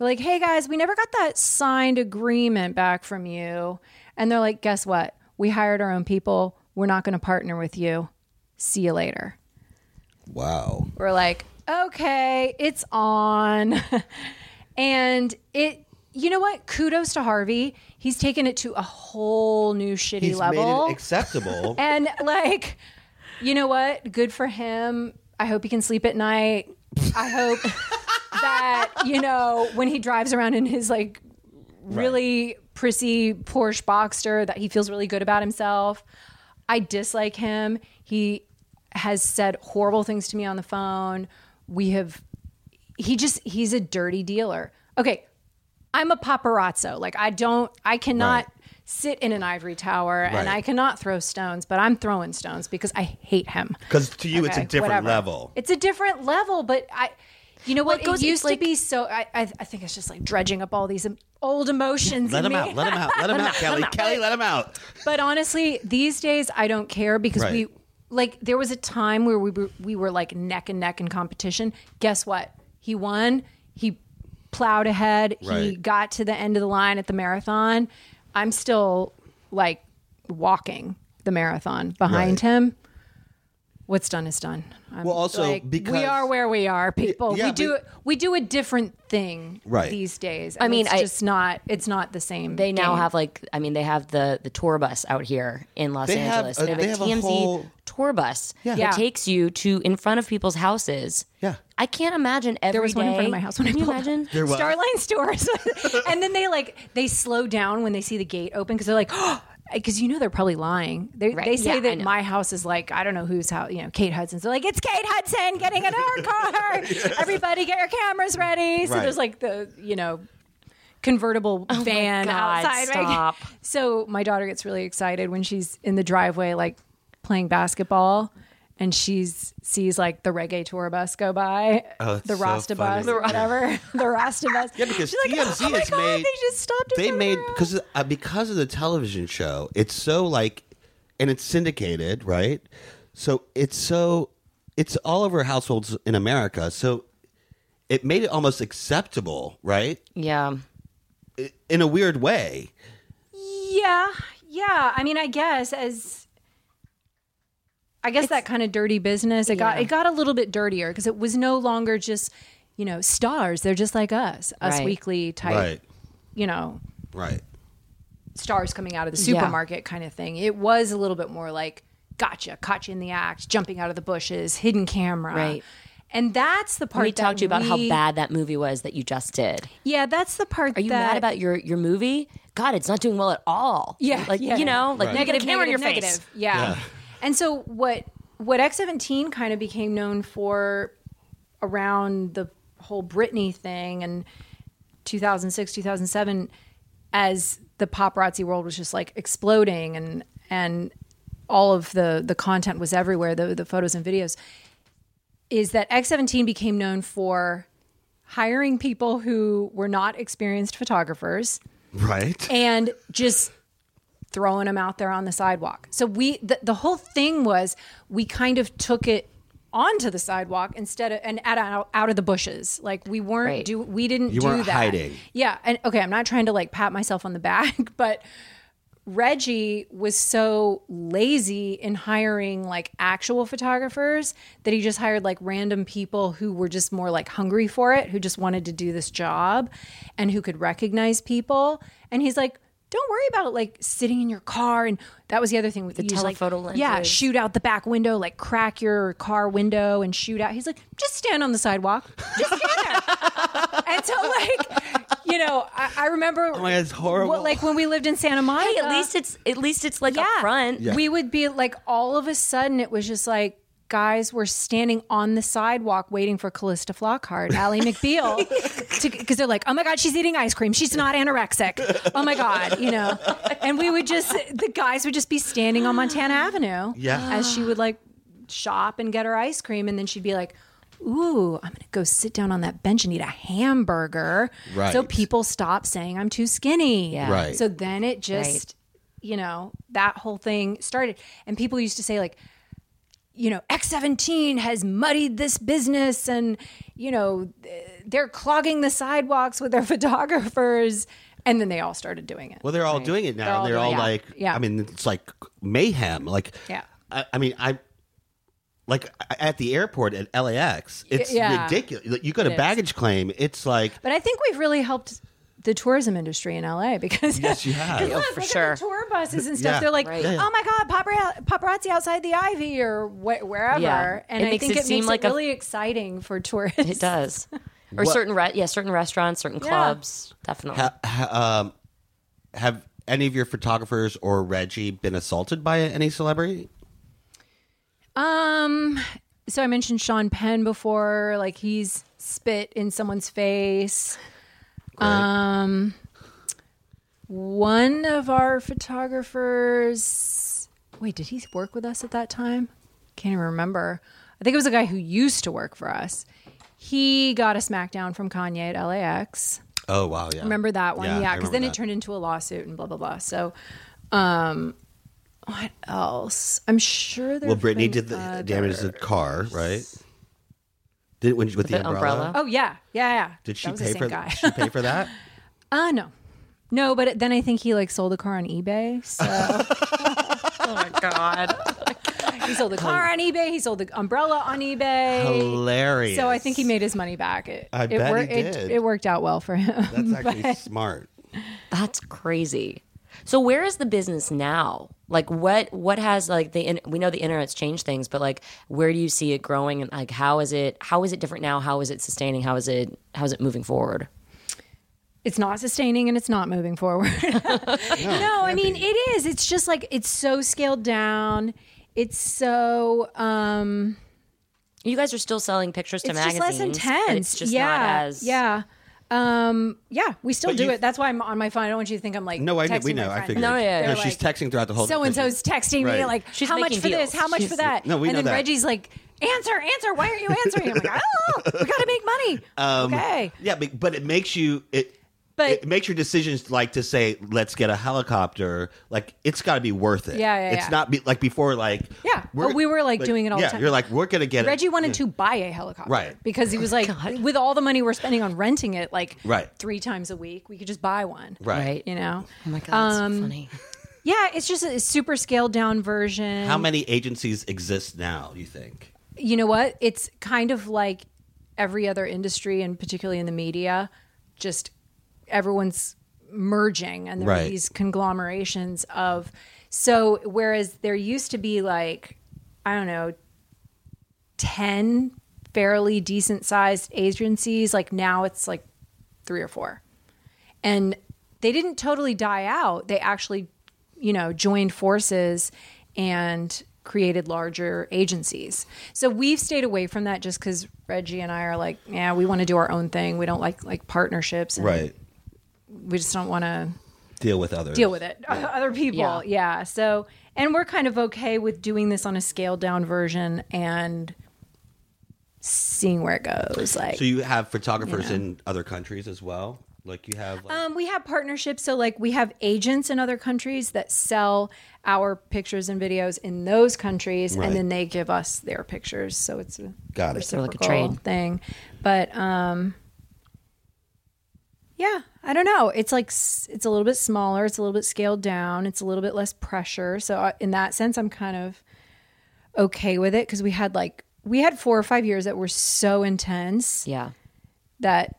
we're like, hey guys, we never got that signed agreement back from you. And they're like, guess what? We hired our own people. We're not going to partner with you. See you later. Wow. We're like, okay, it's on. and it, you know what? Kudos to Harvey. He's taken it to a whole new shitty He's level. acceptable. and like, you know what? Good for him. I hope he can sleep at night. I hope that, you know, when he drives around in his like really prissy Porsche Boxster, that he feels really good about himself. I dislike him. He has said horrible things to me on the phone. We have, he just, he's a dirty dealer. Okay. I'm a paparazzo. Like, I don't, I cannot Right. sit in an ivory tower and I cannot throw stones, but I'm throwing stones because I hate him. Because to you, it's a different whatever. level. It's a different level, but I You know Well, what? it goes- it used like- to be so. I, I I think it's just like dredging up all these old emotions. Let me. out. Let him out. Let him out, Kelly. Kelly, let him out. But honestly, these days I don't care because Right. we like there was a time where we were we were like neck and neck in competition. Guess what? He won. He plowed ahead. He got to the end of the line at the marathon. I'm still like walking the marathon behind Right. him. What's done is done. I'm Well, also, like, because- we are where we are, people. Yeah, we do but- we do a different thing Right. these days. I mean, it's I- just not. It's not the same. They now have like I mean they have the the tour bus out here in Los They have Angeles. a- they have they a have a whole- tour bus Yeah. Yeah. that takes you to in front of people's houses. Yeah. I can't imagine every There was one in front of my house when Can I you imagine? There was. Starline Tours. and then they like they slow down when they see the gate open because they're like, oh, because you know they're probably lying. They, Right. they say Yeah, that my house is like I don't know whose house. You know, Kate Hudson's. They're like, it's Kate Hudson getting in her car. Everybody, get your cameras ready. So Right. there's like the you know convertible oh van Oh God, outside. stop. So my daughter gets really excited when she's in the driveway, like playing basketball. And she's sees like the reggae tour bus go by, Oh, it's the so Rasta funny. bus, or whatever, the Rasta bus. Yeah, because She's like, TMZ oh my has God, made. They just stopped. They made front of our because uh, because of the television show. It's so like, and it's syndicated, right? So it's so it's all over households in America. So it made it almost acceptable, right? Yeah. In a weird way. Yeah, yeah. I mean, I guess as I guess that kind of dirty business. It got it got a little bit dirtier because it was no longer just you know stars. They're just like us, us Right. weekly type. Right. You know, Right. stars coming out of the Yeah. supermarket kind of thing. It was a little bit more like gotcha, caught you in the act, jumping out of the bushes, hidden camera. Right. And that's the part Let me talk to you about how bad that movie was that you just did. Yeah, that's the part. Are you that, mad about your your movie? God, it's not doing well at all. Yeah, like yeah. you know, like Right. you get a camera in your Negative, face. negative. Yeah. And so what what X seventeen kind of became known for around the whole Britney thing and 2006 2007 as the paparazzi world was just like exploding and and all of the the content was everywhere the the photos and videos is that X17 became known for hiring people who were not experienced photographers Right. and just throwing them out there on the sidewalk. So we the, the whole thing was we kind of took it onto the sidewalk instead of and out out, out of the bushes. Like we weren't Right. do we didn't You do weren't that. hiding. Yeah, and okay, I'm not trying to like pat myself on the back, but Reggie was so lazy in hiring like actual photographers that he just hired like random people who were just more like hungry for it, who just wanted to do this job and who could recognize people. And he's like, don't worry about like sitting in your car. And that was the other thing with the telephoto lens. Yeah, shoot out the back window, like crack your car window and shoot out. He's like, just stand on the sidewalk. Just stand there. and so, like, you know, I, I remember. Oh my God, it's horrible. What, like when we lived in Santa Monica. Hey, at least it's at least it's like yeah, up front. Yeah. we would be like, all of a sudden, it was just like guys were standing on the sidewalk waiting for Calista Flockhart, Ally McBeal, because they're like, oh my God, she's eating ice cream. She's not anorexic. Oh my God, you know. And we would just, the guys would just be standing on Montana Avenue Yeah. as she would like shop and get her ice cream. And then she'd be like, Ooh, I'm gonna go sit down on that bench and eat a hamburger. Right. So people stop saying I'm too skinny. Yeah. Right. So then it just, you know, that whole thing started. And people used to say, like, you know, X17 has muddied this business and, you know, they're clogging the sidewalks with their photographers. And then they all started doing it. Well, they're all doing it now. They're all They're all, doing like, Yeah. I mean, it's like mayhem. Like, Yeah. I, I mean, I like at the airport at LAX. It's yeah. ridiculous. You go to It is. baggage claim. It's like, But I think we've really helped the tourism industry in LA because Yes, you have. 'cause Oh, for look at sure. the tour buses and stuff. Yeah. They're like, Right. Yeah, yeah. oh my god, paparazzi, paparazzi outside the Ivy or wh- wherever. Yeah. And It I makes think it it, seem makes like it a- really exciting for tourists. It does. Or What- certain re- yeah, certain restaurants, certain Yeah. clubs, definitely. ha, ha, um, have any of your photographers or Reggie been assaulted by any celebrity? Um, so I mentioned Sean Penn before. Like he's spit in someone's face. Um, one of our photographers. Wait, did he work with us at that time? Can't even remember. I think it was a guy who used to work for us. he got a smackdown from Kanye at LAX. Oh wow, yeah. Remember that one? Yeah, Yeah, because remember then that. it turned into a lawsuit and blah blah blah. So, um, what else? I'm sure there's Well, Britney did the damage to the car, right? Did when with the, the umbrella? umbrella? Oh yeah, yeah, yeah. Did she That was the pay for guy. She pay for that? Uh no, no. But then I think he like sold the car on eBay. So Oh my god. he sold the car on eBay. He sold the umbrella on eBay. Hilarious. So I think he made his money back. It, I it, bet wor- he did. it worked out well for him. That's actually smart. That's crazy. So where is the business now? Like what what has like the in- we know the internet's changed things, but like where do you see it growing and like how is it how is it different now? How is it sustaining? How is it how is it moving forward? it's not sustaining and it's not moving forward. no, I mean it is. It's just like it's so scaled down. It's so um You guys are still selling pictures to magazines. it's just less intense. It's just yeah, not as yeah. Um, yeah, we still But do you- it. That's why I'm on my phone. I don't want you to think I'm like No, I know, we my know. I friend. figured. No, yeah, No, yeah. she's texting throughout the whole. So and so's texting me Right. like, She's how much making for this? deals. How much She's- for that? No, we and know then that. Reggie's like, answer, answer. Why aren't you answering? I'm like, oh, we gotta make money. Um, okay, Yeah, but, but it makes you it. But- it makes your decisions like to say, "Let's get a helicopter." Like it's got to be worth it. Yeah, yeah, It's yeah. not be, like before. Like Yeah. Oh, we were, like, doing it all the yeah, time. you're like, we're gonna get Reggie it. wanted to buy a helicopter, Right. Because he was like, with all the money we're spending on renting it, like Right. three times a week, we could just buy one, Right. right. You know? Oh my god, that's Um, so funny. Yeah, it's just a super scaled down version. How many agencies exist now? You think? you know what? It's kind of like every other industry, and particularly in the media, just everyone's merging and there are these conglomerations of. So, whereas there used to be like, I don't know, 10 fairly decent sized agencies, like now it's like three or four. And they didn't totally die out. They actually, you know, joined forces and created larger agencies. So we've stayed away from that just because Reggie and I are like, yeah, we want to do our own thing. We don't like like partnerships. And Right. We just don't want to Deal with others. deal with it. Other people. Yeah. Yeah. So, and we're kind of okay with doing this on a scaled down version and seeing where it goes. Like, So you have photographers You know. in other countries as well. Like you have. Like, Um, we have partnerships. So, like, we have agents in other countries that sell our pictures and videos in those countries, Right. and then they give us their pictures. So it's a Got it. Sort of like a trade. thing. But um, yeah, I don't know. It's like it's a little bit smaller. It's a little bit scaled down. It's a little bit less pressure. So uh, in that sense, I'm kind of okay with it because we had like we had four or five years that were so intense Yeah. that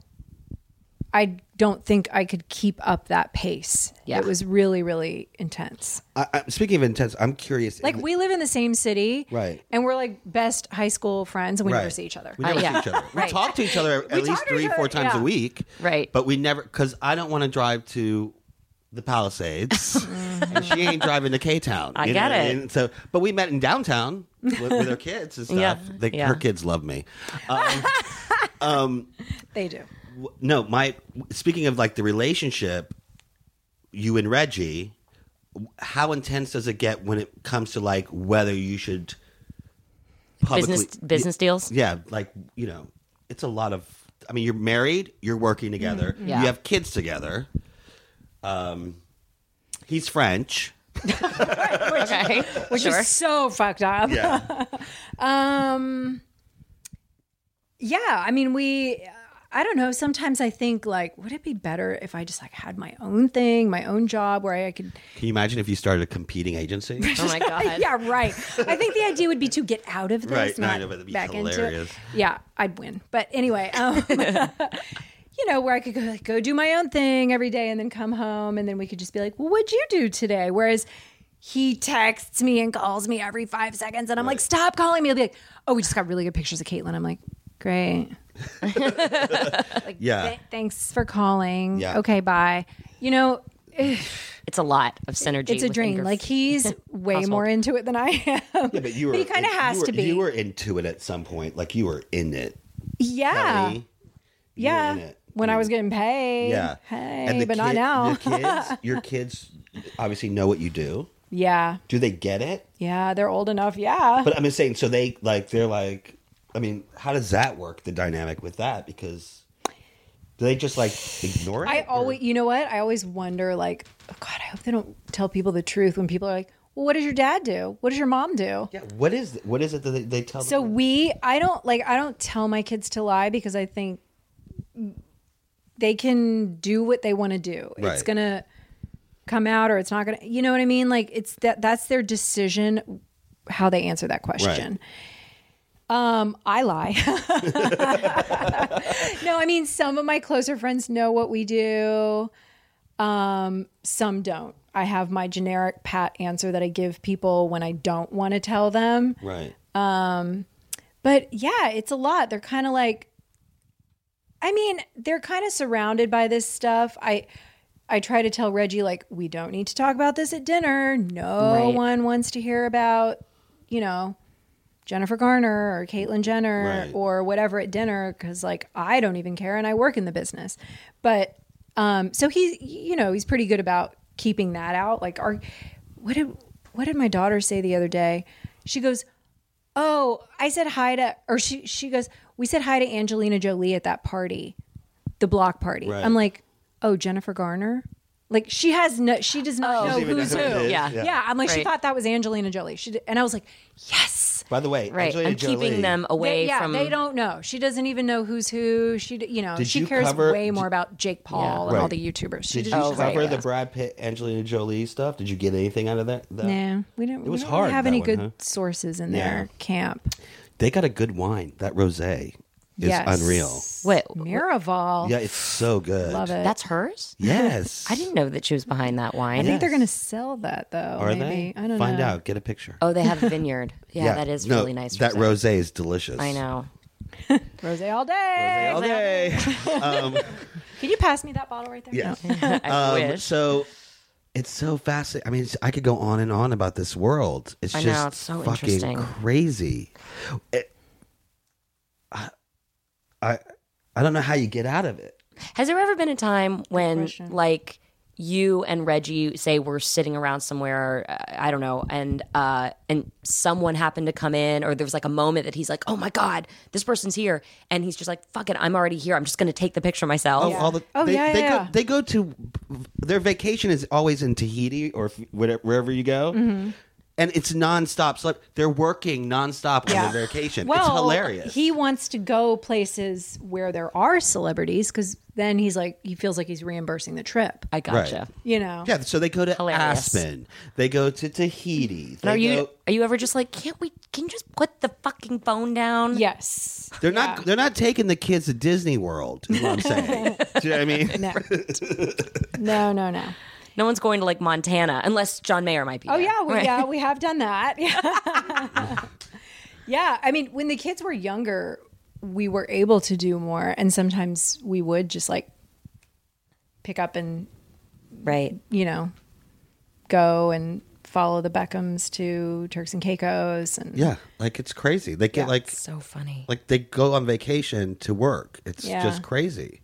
I don't think I could keep up that pace. Yeah. It was really, really intense. I, I, speaking of intense, I'm curious. Like we live in the same city, Right. And we're like best high school friends, and we never see each other. We never Uh, yeah. see each other. We Right. talk to each other at We least talk to three, each four other, times yeah. a week. Right. But we never, because I don't want to drive to the Palisades, and she ain't driving to K Town. I get it. So, but we met in downtown with, with her kids and stuff. Yeah. They, Yeah. Her kids love me. Um, They do. W- no, my speaking of like the relationship, you and Reggie, how intense does it get when it comes to like whether you should publicly Business business deals. yeah, like you know, it's a lot of. I mean, you're married, you're working together, Mm-hmm. Yeah. you have kids together. Um, he's French. Okay. Which sure. is so fucked up. Yeah, Um. Yeah, I mean, we. I don't know. Sometimes I think like, would it be better if I just like had my own thing, my own job, where I could can you imagine if you started a competing agency? oh my god. yeah, right. I think the idea would be to get out of this, Right, no, not know, but it'd be back hilarious. into it. Yeah, I'd win. But anyway, um, you know, where I could go, go do my own thing every day and then come home, and then we could just be like, "Well, what'd you do today?" Whereas he texts me and calls me every five seconds, and I'm like, "Stop calling me." He'll be like, "Oh, we just got really good pictures of Caitlin." I'm like, "Great." Like, Yeah. "Th- thanks for calling. Yeah. Okay, bye. You know. It's a lot of synergy. It's a dream. your Like he's way household. more into it than I am. Yeah, but you were. he kind of you has were- to be. You were into it at some point. Like you were in it. yeah, Kelly. You were yeah. it. When I was getting paid. Yeah. Hey, but not now. The kids, your kids obviously know what you do. yeah, Do they get it? yeah. They're old enough. Yeah. But I'm just saying, so they like they're like, I mean, how does that work? The dynamic with that because do they just like ignore it? I or- always, you know what? I always wonder, like, oh God, I hope they don't tell people the truth when people are like, well, what does your dad do? What does your mom do? Yeah, what is what is it that they, they tell? So them? we, I don't like, I don't tell my kids to lie because I think they can do what they want to do. It's gonna come out or it's not gonna. You know what I mean? Like it's that that's their decision how they answer that question. Um, I lie. no, I mean some of my closer friends know what we do. Um, some don't. I have my generic pat answer that I give people when I don't want to tell them. right. But yeah, it's a lot. They're kind of like I mean, they're kind of surrounded by this stuff. I I try to tell Reggie like we don't need to talk about this at dinner. No Right. one wants to hear about, you know, Jennifer Garner or Caitlyn Jenner Right. or whatever at dinner cuz like I don't even care and I work in the business. But um so he you know, he's pretty good about keeping that out. Like our what did what did my daughter say the other day? She goes, "Oh, I said hi to," or she she goes, "We said hi to Angelina Jolie at that party, the block party." Right. I'm like, "Oh, Jennifer Garner." Like she has no, she does not know who's who. who it is. Yeah. yeah. I'm like, she thought that was Angelina Jolie. She did, and I was like, yes. By the way, Right. Angelina I'm keeping them away They, yeah, from. they don't know. She doesn't even know who's who. She, you know, Did she you cares cover- way more did- about Jake Paul Yeah. and all Right. the YouTubers. She Did you did- cover right, the yeah. Brad Pitt, Angelina Jolie stuff? Did you get anything out of that? that? Nah, we didn't. It was we don't hard, have that any one, good huh? sources in Yeah. their camp. They got a good wine. That rosé is Yes. unreal. Wait, Miraval. Yeah, it's so good. Love it. that's hers? Yes. I didn't know that she was behind that wine. I think they're going to sell that though. Are maybe. they? I don't know. Find know. out. Get a picture. Oh, they have a vineyard. Yeah, that is no, really nice. That rosé. rosé is delicious. I know. Rose all day. All day. Can you pass me that bottle right there? yeah. I Um, wish. So it's so fascinating. I mean, it's, I could go on and on about this world. It's I just know, it's so fucking interesting. crazy. It- I, I I don't know how you get out of it. Has there ever been a time when, question. like, you and Reggie say we're sitting around somewhere, uh, I don't know, and uh, and someone happened to come in, or there was like a moment that he's like, "Oh my god, this person's here," and he's just like, "Fuck it, I'm already here. I'm just gonna take the picture myself." Oh, all the, Oh, they, yeah, they yeah, go they go to their vacation is always in Tahiti or whatever, wherever you go. Mm-hmm. And it's nonstop. So they're working nonstop on their vacation. Well, it's hilarious. He wants to go places where there are celebrities because then he's like he feels like he's reimbursing the trip. I gotcha. Right. You know. yeah, so they go to Hilarious. Aspen. They go to Tahiti. And They are you go- are you ever just like, can't we? Can you just put the fucking phone down? Yes. They're not. They're not taking the kids to Disney World. Is what I'm saying. Do you know what I mean? No. no, no, no. No one's going to like Montana unless John Mayer might be. Oh there. yeah, we, Right. yeah, we have done that. Yeah. yeah, I mean, when the kids were younger, we were able to do more, and sometimes we would just like pick up and right. you know go and follow the Beckhams to Turks and Caicos, and Yeah, like it's crazy. They get Yeah. like So funny. like they go on vacation to work. It's Yeah. just crazy,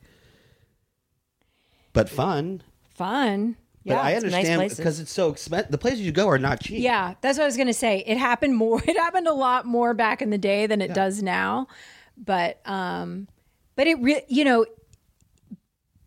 but fun. fun. But Yeah, I understand places. because it's so expensive. The places you go are not cheap. Yeah, that's what I was going to say. It happened more. It happened a lot more back in the day than it does now. But um but it re- you know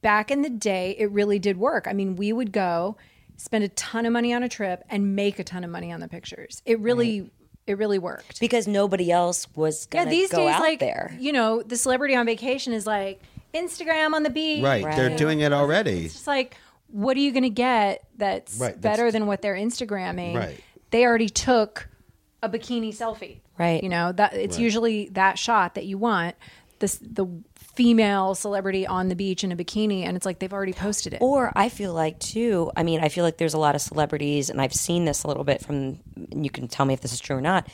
back in the day it really did work. I mean, we would go spend a ton of money on a trip and make a ton of money on the pictures. It really it really worked. because nobody else was Yeah, gonna these go days out like there. you know, the celebrity on vacation is like Instagram on the beach. right. They're doing it already. It's just like, what are you going to get that's Right, that's- better than what they're Instagramming? Right. They already took a bikini selfie. Right. You know, that it's usually that shot that you want. This the female celebrity on the beach in a bikini and it's like they've already posted it. Or I feel like too. I mean, I feel like there's a lot of celebrities, and I've seen this a little bit from. and You can tell me if this is true or not.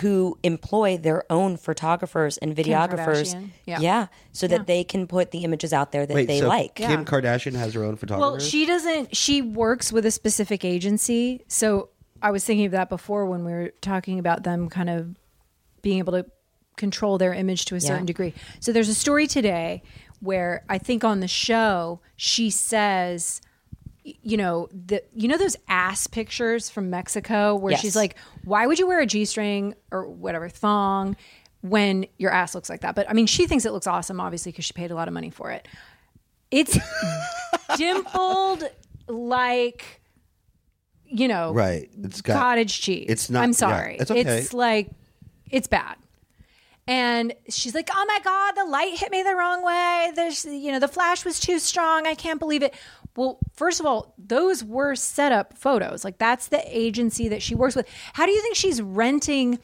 Who employ their own photographers and videographers, Kardashian. Yeah. so that they can put the images out there that Wait, they so like. Kim Kardashian has her own photographer. Well, she doesn't. She works with a specific agency. So I was thinking of that before when we were talking about them kind of being able to control their image to a certain Yeah. degree. So there's a story today where I think on the show she says, you know, the you know those ass pictures from Mexico where Yes. she's like, "Why would you wear a g-string or whatever thong?" when your ass looks like that. But I mean, she thinks it looks awesome, obviously, because she paid a lot of money for it. It's dimpled like, you know, Right. It's got cottage cheese. it's not- I'm yeah, sorry. it's okay. It's like it's bad. And she's like, "Oh my god, the light hit me the wrong way. There's, you know, the flash was too strong. I can't believe it." Well, first of all, those were setup photos. Like that's the agency that she works with. How do you think she's renting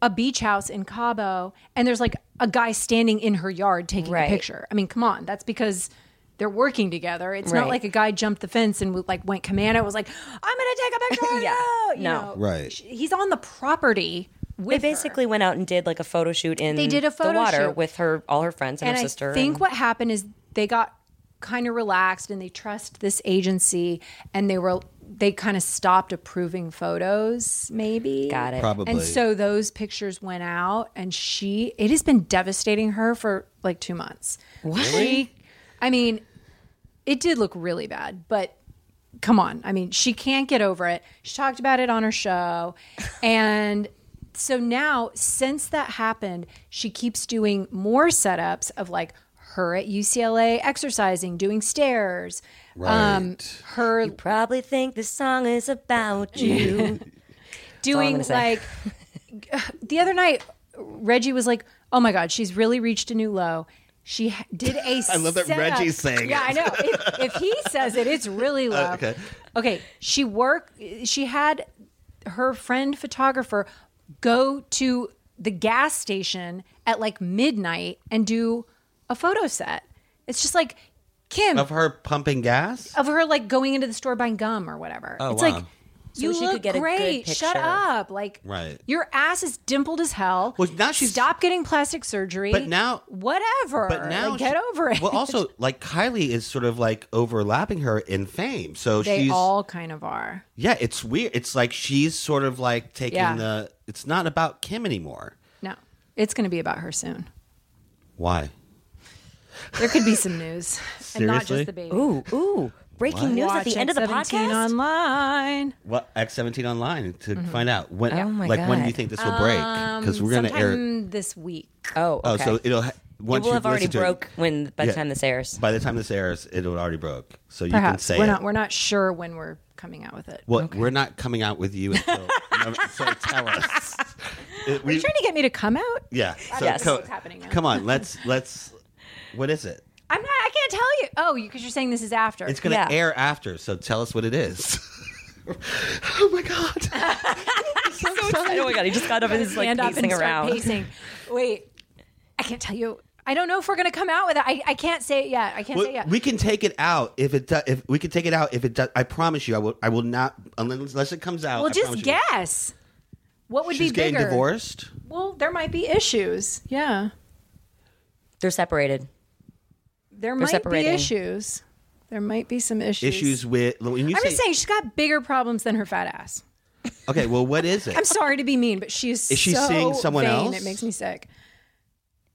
a beach house in Cabo and there's like a guy standing in her yard taking Right. a picture? I mean, come on, that's because they're working together. It's Right. not like a guy jumped the fence and like went commando. It Was like, "I'm going to take a picture." of Yeah. you," you No. know? Right. He's on the property They with her. basically went out and did like a photo shoot in They did a photo the water shoot. with her, all her friends and, and her I sister. I think and- what happened is they got kind of relaxed and they trust this agency and they were they kind of stopped approving photos maybe Got it. Probably. and so those pictures went out and she it has been devastating her for like two months She- i mean it did look really bad but come on i mean she can't get over it she talked about it on her show and so now since that happened she keeps doing more setups of like her at ucla exercising doing stairs um Right. her You probably think this song is about you. doing like the other night reggie was like oh my god she's really reached a new low she ha- did a I love that setup- Reggie's saying yeah it. i know if, if he says it it's really low okay. okay she worked. she had her friend photographer go to the gas station at like midnight and do a photo set it's just like kim of her pumping gas. of her like going into the store buying gum or whatever. Oh, it's wow. like So you she look could get a good great. Shut up. Like Right. your ass is dimpled as hell. Well, now she's- stop getting plastic surgery. But now- whatever. But now Like, get over it. Well, also like Kylie is sort of like overlapping her in fame, so they she's all kind of are. yeah. It's weird. It's like she's sort of like taking Yeah. the. It's not about Kim anymore. No, it's going to be about her soon. Why? There could be some news, and not Seriously? just the baby. ooh, ooh. Breaking news Watch at the end of the X17 podcast. online. What X seventeen online to mm-hmm. find out when? Oh, my like when do you think this will break? Because we're gonna um, air. This week. oh, Oh, okay. so it'll ha- once it will have already listen to it- broke when by the Yeah. time this airs. By the time this airs, it'll already broke. So you can say we're it. not. We're not sure when we're coming out with it. Well, we're not coming out with you until. so tell us. It- Are we- you trying to get me to come out? yeah. Uh, so Yes. co- What's happening now. Come on, let's let's. What is it? I'm not. I can't tell you. Oh, because you're saying this is after. It's going to Yeah. air after, so tell us what it is. oh my god! so excited. Oh my god, he just got up and is like stand up pacing and start around. pacing. Wait, I can't tell you. I don't know if we're going to come out with it. I, I can't say it yet. I can't say Well, it yet. we can take it out if it does. If we can take it out if it does. I promise you, I will. I will not unless, unless it comes out. well, I just promise you. guess. What would She's be getting bigger? divorced. Well, there might be issues. Yeah, They're separated. There might separating. be issues. There might be some issues. Issues with. When you I'm say, just saying she's got bigger problems than her fat ass. Okay, well, what is it? I'm sorry to be mean, but she's Is she so seeing someone vain, else? It makes me sick.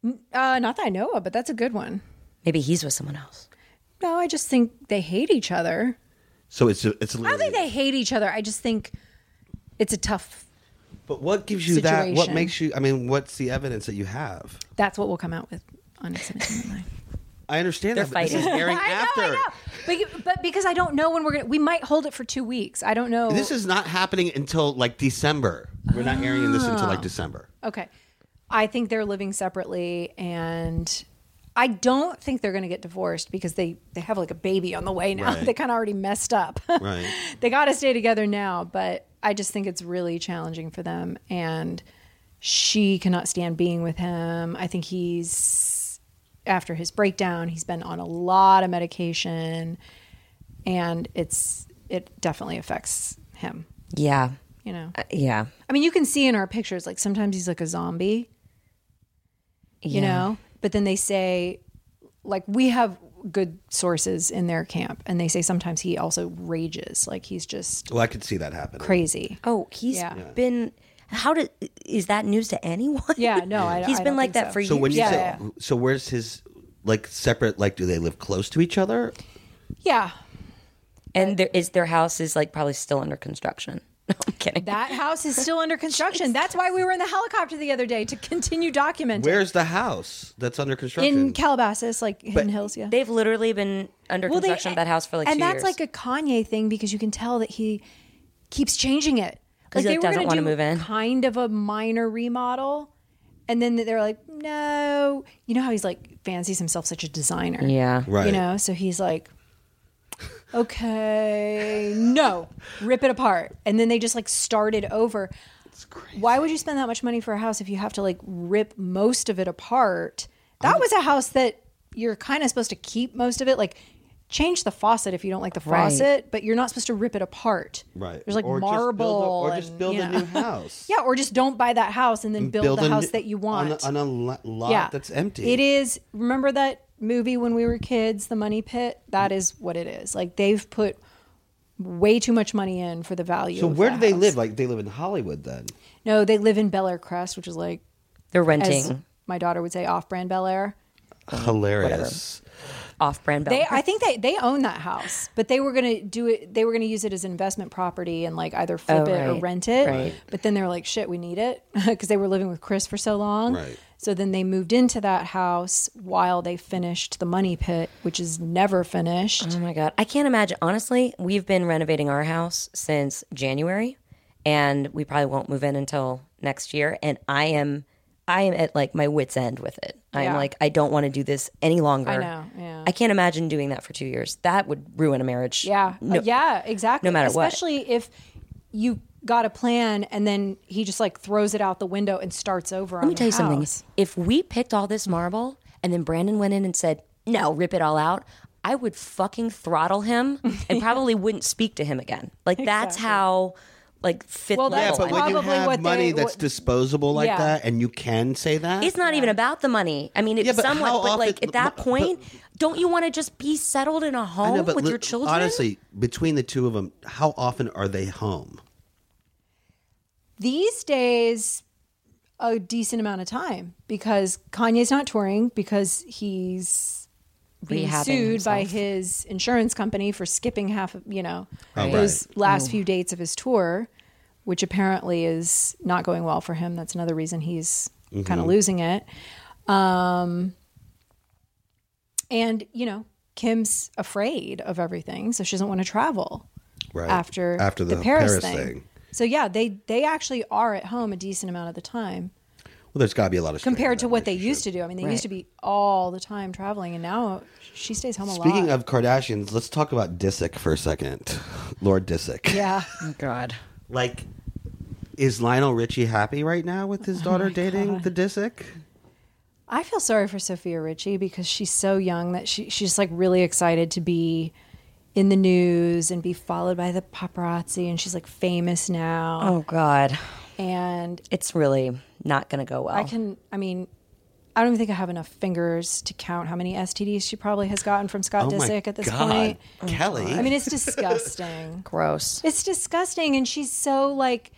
Uh, not that I know of, but that's a good one. Maybe he's with someone else. No, I just think they hate each other. so it's it's. I don't think they hate each other. I just think it's a tough. but what gives you that? What makes you? I mean, what's the evidence that you have? That's what we'll come out with on X Online. I understand They're that. But this is fighting. airing I know, after. I know. But, but because I don't know when we're gonna, we might hold it for two weeks. I don't know. This is not happening until like December. We're not airing this until Ah. like December. okay. I think they're living separately, and I don't think they're going to get divorced because they they have like a baby on the way now. Right. they kind of already messed up. Right. they got to stay together now, but I just think it's really challenging for them, and she cannot stand being with him. I think he's after his breakdown, he's been on a lot of medication, and it's it definitely affects him. Yeah. You know, Uh, yeah. I mean, you can see in our pictures like sometimes he's like a zombie, you know, but then they say like we have good sources in their camp, and they say sometimes he also rages, like he's just Well, I could see that happening. crazy. Oh, he's Yeah. Yeah. been. How did is that news to anyone? Yeah, no, I- He's I been don't like think that so. for So years. when you Yeah, say, yeah. so where's his like separate? Like, do they live close to each other? Yeah, and there is their house is like probably still under construction. No, I'm kidding. That house is still under construction. That's why we were in the helicopter the other day to continue documenting. Where's the house that's under construction? in Calabasas, like Hidden Hills, yeah. They've literally been under Well, they- construction of that house for like and two that's years. like a Kanye thing because you can tell that he keeps changing it. 'Cause he, they like, were doesn't gonna wanna do move in. Kind of a minor remodel, and then they're like, no. You know how he's like fancies himself such a designer. yeah. right. You know, so he's like, okay, no, rip it apart. And then they just like started over. Why would you spend that much money for a house if you have to like rip most of it apart? That was a house that you're kind of supposed to keep most of it. Like, change the faucet if you don't like the Right. faucet, but you're not supposed to rip it apart. Right. There's like Or just build a- marble. or and, just build you a know. new house. yeah, or just don't buy that house and then build, the house new- that you want on a, on a lo- lot that's empty. it is. Remember that movie when we were kids, The Money Pit? That mm. is what it is. Like they've put way too much money in for the value. So of where do they house. live? Like they live in Hollywood then? No, they live in Bel Air Crest, which is like, They're as renting my daughter would say, off-brand Bel Air. Hilarious. Off-brand. They, I think they they own that house, but they were gonna do it. They were gonna use it as an investment property and like either flip Oh, it or rent it. right. But then they were like, "Shit, we need it," because they were living with Kris for so long. Right. So then they moved into that house while they finished the money pit, which is never finished. Oh my god, I can't imagine. Honestly, we've been renovating our house since January, and we probably won't move in until next year. And I am, I am at like my wits end with it. I'm Yeah. like, I don't want to do this any longer. I know, yeah. I can't imagine doing that for two years. That would ruin a marriage. Yeah. No- Uh, yeah, exactly. no matter what. Especially if you got a plan and then he just like throws it out the window and starts over Let me tell you something. If we picked all this marble and then Brandon went in and said, "No, rip it all out," I would fucking throttle him and probably wouldn't speak to him again. Like that's how like fit Well, Yeah, but when you probably have what money they- that's what- disposable like Yeah. that, and you can say that, It's not even about the money. I mean, it's Yeah, but somewhat, how but like often- at that but- point, don't you want to just be settled in a I home know, but with li- your children? Honestly, between the two of them, how often are they home? These days, a decent amount of time because Kanye's not touring because he's being Rehabbing sued by his insurance company for skipping half of, you know, Oh, those right. last few dates of his tour, which apparently is not going well for him. That's another reason he's kind Mm-hmm. of losing it. Um, and, you know, Kim's afraid of everything, so she doesn't want to travel Right. after After the Paris, Paris thing. thing. So yeah, they they actually are at home a decent amount of the time Well, there's got to be a lot of compared to what they used to do. I mean, they used to be all the time traveling, and now she stays home a lot. Speaking of Kardashians, let's talk about Disick for a second. Lord Disick. yeah, oh, God. Like, is Lionel Richie happy right now with Oh his daughter dating the Disick? I feel sorry for Sofia Richie because she's so young that she she's like really excited to be in the news and be followed by the paparazzi, and she's like famous now. Oh God, And it's really not going to go well. I can, I mean. I don't even think I have enough fingers to count how many STDs she probably has gotten from Scott Oh Disick at this God. point. Mm-hmm. Kelly. I mean, it's disgusting. Gross. It's disgusting, and she's so like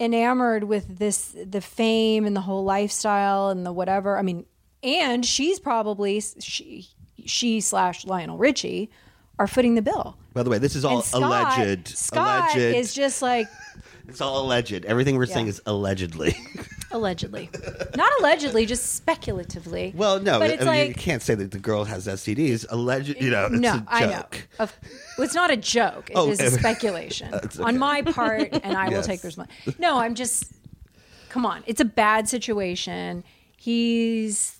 enamored with this the fame and the whole lifestyle and the whatever. I mean, and she's probably she she slash Lionel Richie are footing the bill. By the way, this is all Scott, alleged. Scott alleged. is just like it's all alleged. Everything we're saying is allegedly. allegedly, not allegedly, just speculatively. well, no, but I it's mean, you can't say that the girl has STDs. Alleged, you know, it's no, a joke. I know. Of, well, it's not a joke. It oh, is Oh, a speculation okay. on my part, and I will take responsibility. No, I'm just. Come on, it's a bad situation. He's.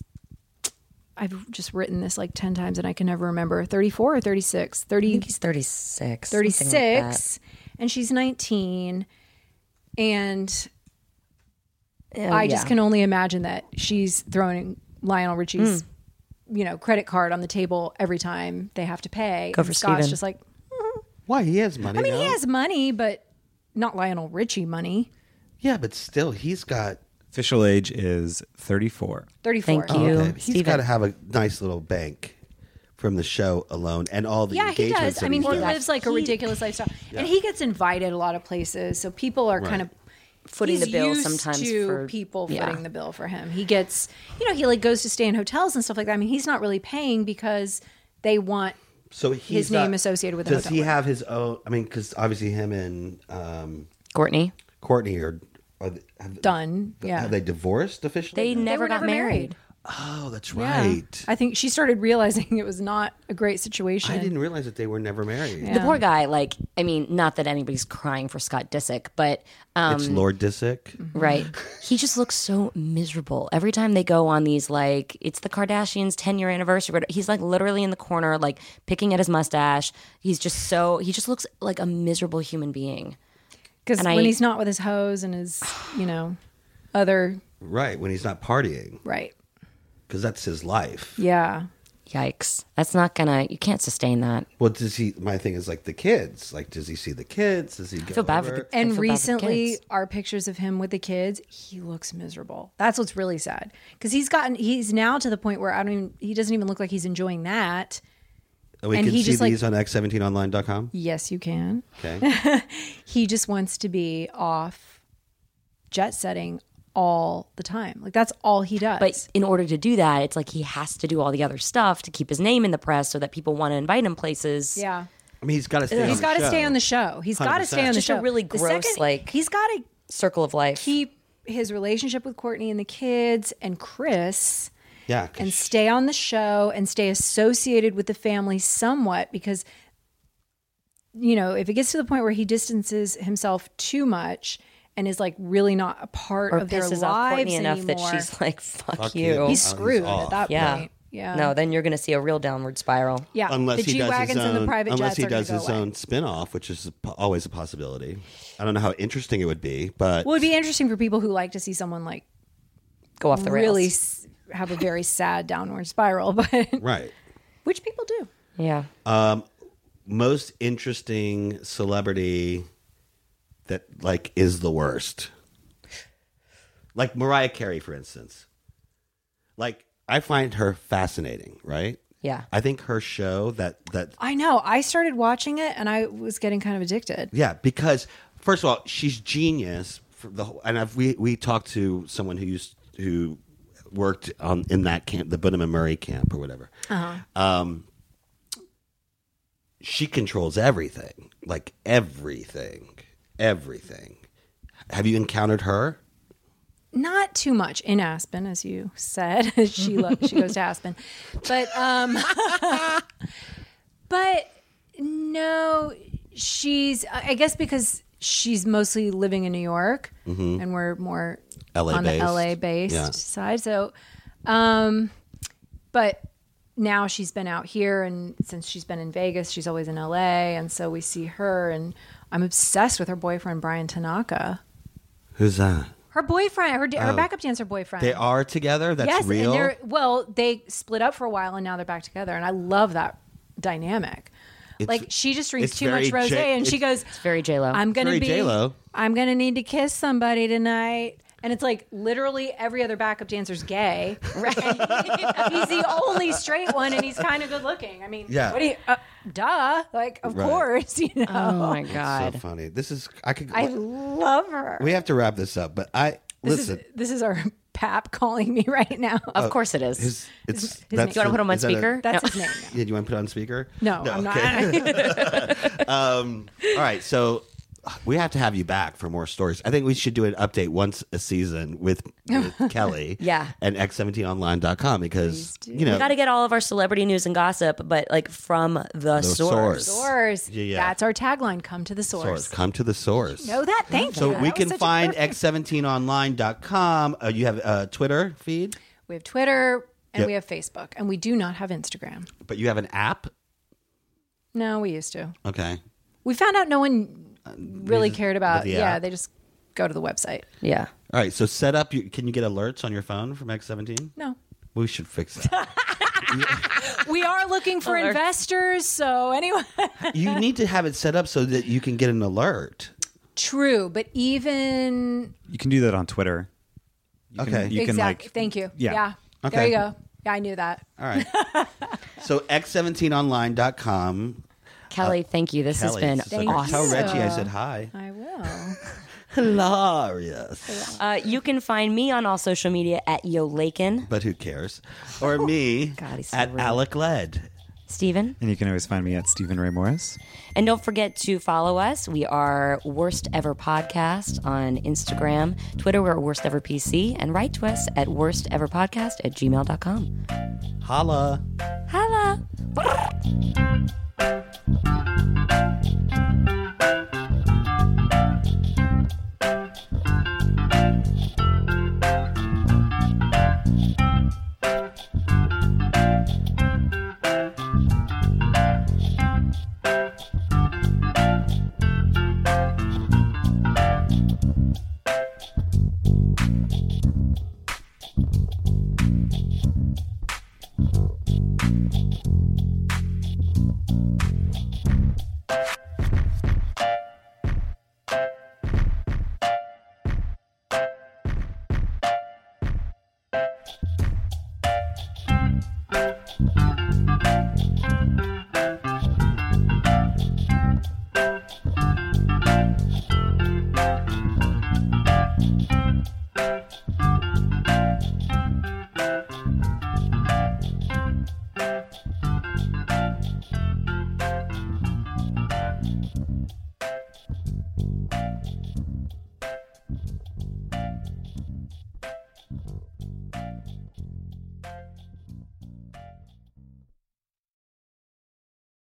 I've just written this like ten times, and I can never remember. Thirty-four or 36? 30, I think he's 36. something like 36 and she's 19 and. Oh, i just can only imagine that she's throwing lionel richie's Hmm. you know credit card on the table every time they have to pay Go and for scott's Steven. just like Why he has money? i mean he has money but not lionel richie money Yeah, but still, he's got. Official age is 34. 34 Thank you. Okay, he's Steven. got to have a nice little bank from the show alone, and all the yeah he does i mean he's he lives like a He- ridiculous lifestyle and he gets invited a lot of places so people are kind of Footing the bill used sometimes to for- people yeah. footing the bill for him. He gets, you know, he like goes to stay in hotels and stuff like that. I mean, he's not really paying because they want So he's his name associated with the Does hotel he have his own? I mean, because obviously him and um, Courtney. Courtney are, are they- have, done? Yeah, Have they divorced officially? They never were got never married. married. Oh, that's Yeah. right. I think she started realizing it was not a great situation. I didn't realize that they were never married. Yeah. The poor guy, like, I mean, not that anybody's crying for Scott Disick, but um, It's Lord Disick. right, he just looks so miserable every time they go on these like it's the Kardashians' ten year anniversary. but He's like literally in the corner, like picking at his mustache. He's just so he just looks like a miserable human being. Because and when I- he's not with his hose and his, you know, other Right when he's not partying, right, because that's his life. yeah, Yikes! That's not gonna. You can't sustain that. Well, does he? My thing is like the kids. Like, does he see the kids? Does he? Go feel bad for the- I And feel bad for recently, kids. our pictures of him with the kids, he looks miserable. That's what's really sad because he's gotten, he's now to the point where I don't even, he doesn't even look like he's enjoying that. Oh, and we and can he see just, like- these on x17online.com. Yes, you can. Okay. He just wants to be off jet setting all the time. Like that's all he does. But in order to do that, it's like he has to do all the other stuff to keep his name in the press so that people want to invite him places. yeah. I mean, he's got to stay. He's got to stay on the show. He's got to stay on the Just a show. really The gross, second- like- he's got to Circle of life. keep his relationship with Courtney and the kids and Kris Yeah. 'cause and stay on the show and stay associated with the family somewhat because you know if it gets to the point where he distances himself too much and is like really not a part or of their lives off Courtney enough anymore, that she's like, "Fuck, Fuck you." you. he's screwed off. at that yeah. point. Yeah. No, then you're going to see a real downward spiral. yeah. unless the he G does his and the own, private unless jets he are gonna does go his away. own spin-off, which is always a possibility. I don't know how interesting it would be, but Well, it'd be interesting for people who like to see someone like Go off the rails. really s- have a very sad downward spiral, but right. which people do. Yeah. Um, most interesting celebrity that like is the worst. Like Mariah Carey, for instance. Like I find her fascinating, right? Yeah. I think her show that that I know. I started watching it and I was getting kind of addicted. Yeah, because first of all, she's genius. For the whole, and I've, we we talked to someone who used who worked on in that camp, the Bunim and Murray camp or whatever. Um, she controls everything, like everything, everything. Have you encountered her? Not too much in Aspen, as you said. she lo- she goes to Aspen, but um, but no, she's. I guess because she's mostly living in New York, and we're more LA on based. the LA based Yeah. side. So, um, but now she's been out here, and since she's been in Vegas, she's always in LA, and so we see her, and I'm obsessed with her boyfriend Bryan Tanaka. Who's that? Her boyfriend, her, her oh. backup dancer boyfriend. Oh. They are together. That's yes, real. and they're well, they split up for a while and now they're back together, and I love that dynamic. It's- like she just drinks too much rosé, J- and she goes, It's very J Lo. "I'm gonna very be, J-Lo. I'm gonna need to kiss somebody tonight." And it's like literally every other backup dancer's gay. Right? he's the only straight one, and he's kind of good looking. I mean, Yeah. What do you? Uh, duh. Like, of Right. course, you know. oh my god. so funny. This is I could. I love her. we have to wrap this up, but I this listen. is this is our pap calling me right now. of course it is. His, it's his that's name. Do you want to put him on is that a- speaker? That's No. his name. Yeah, do you want to put it on speaker? No, I'm okay. not. um, all right, so we have to have you back for more stories. I think we should do an update once a season with, with Kelly. Yeah. And x17online.com because, you know, We got to get all of our celebrity news and gossip, but like from the, source. source. source. Yeah, yeah. That's our tagline. Come to the source. source. Come to the source. Know that? Thank So you. So we That can was such a find perfect- x17online.com. Uh, you have a Twitter feed, We have Twitter and Yep. we have Facebook, and we do not have Instagram. but you have an app. No, we used to. Okay. We found out no one really cared about. the Yeah, app. they just go to the website. Yeah. All right. So set up. You, can you get alerts on your phone from X17? No. We should fix that. We are looking for Alert. investors. So anyway, you need to have it set up so that you can get an alert. true. But even You can do that on Twitter. You Okay. Can, you can exactly. like. Thank you. Yeah. Yeah. Okay. There you go. Yeah, I knew that. All right. so x17online.com. Kelly, uh, thank you. This Kelly, has been awesome. Tell Reggie I said hi. I will. Hilarious. Uh, you can find me on all social media at Yo Lakin. But who cares? Or me God, so at rude. Alaa Khaled. Steven. And you can always find me at Steven Ray Morris. And don't forget to follow us. We are Worst Ever Podcast on Instagram, Twitter, we're Worst Ever PC, and write to us at worsteverpodcast at gmail.com. Holla. Holla. Thank you.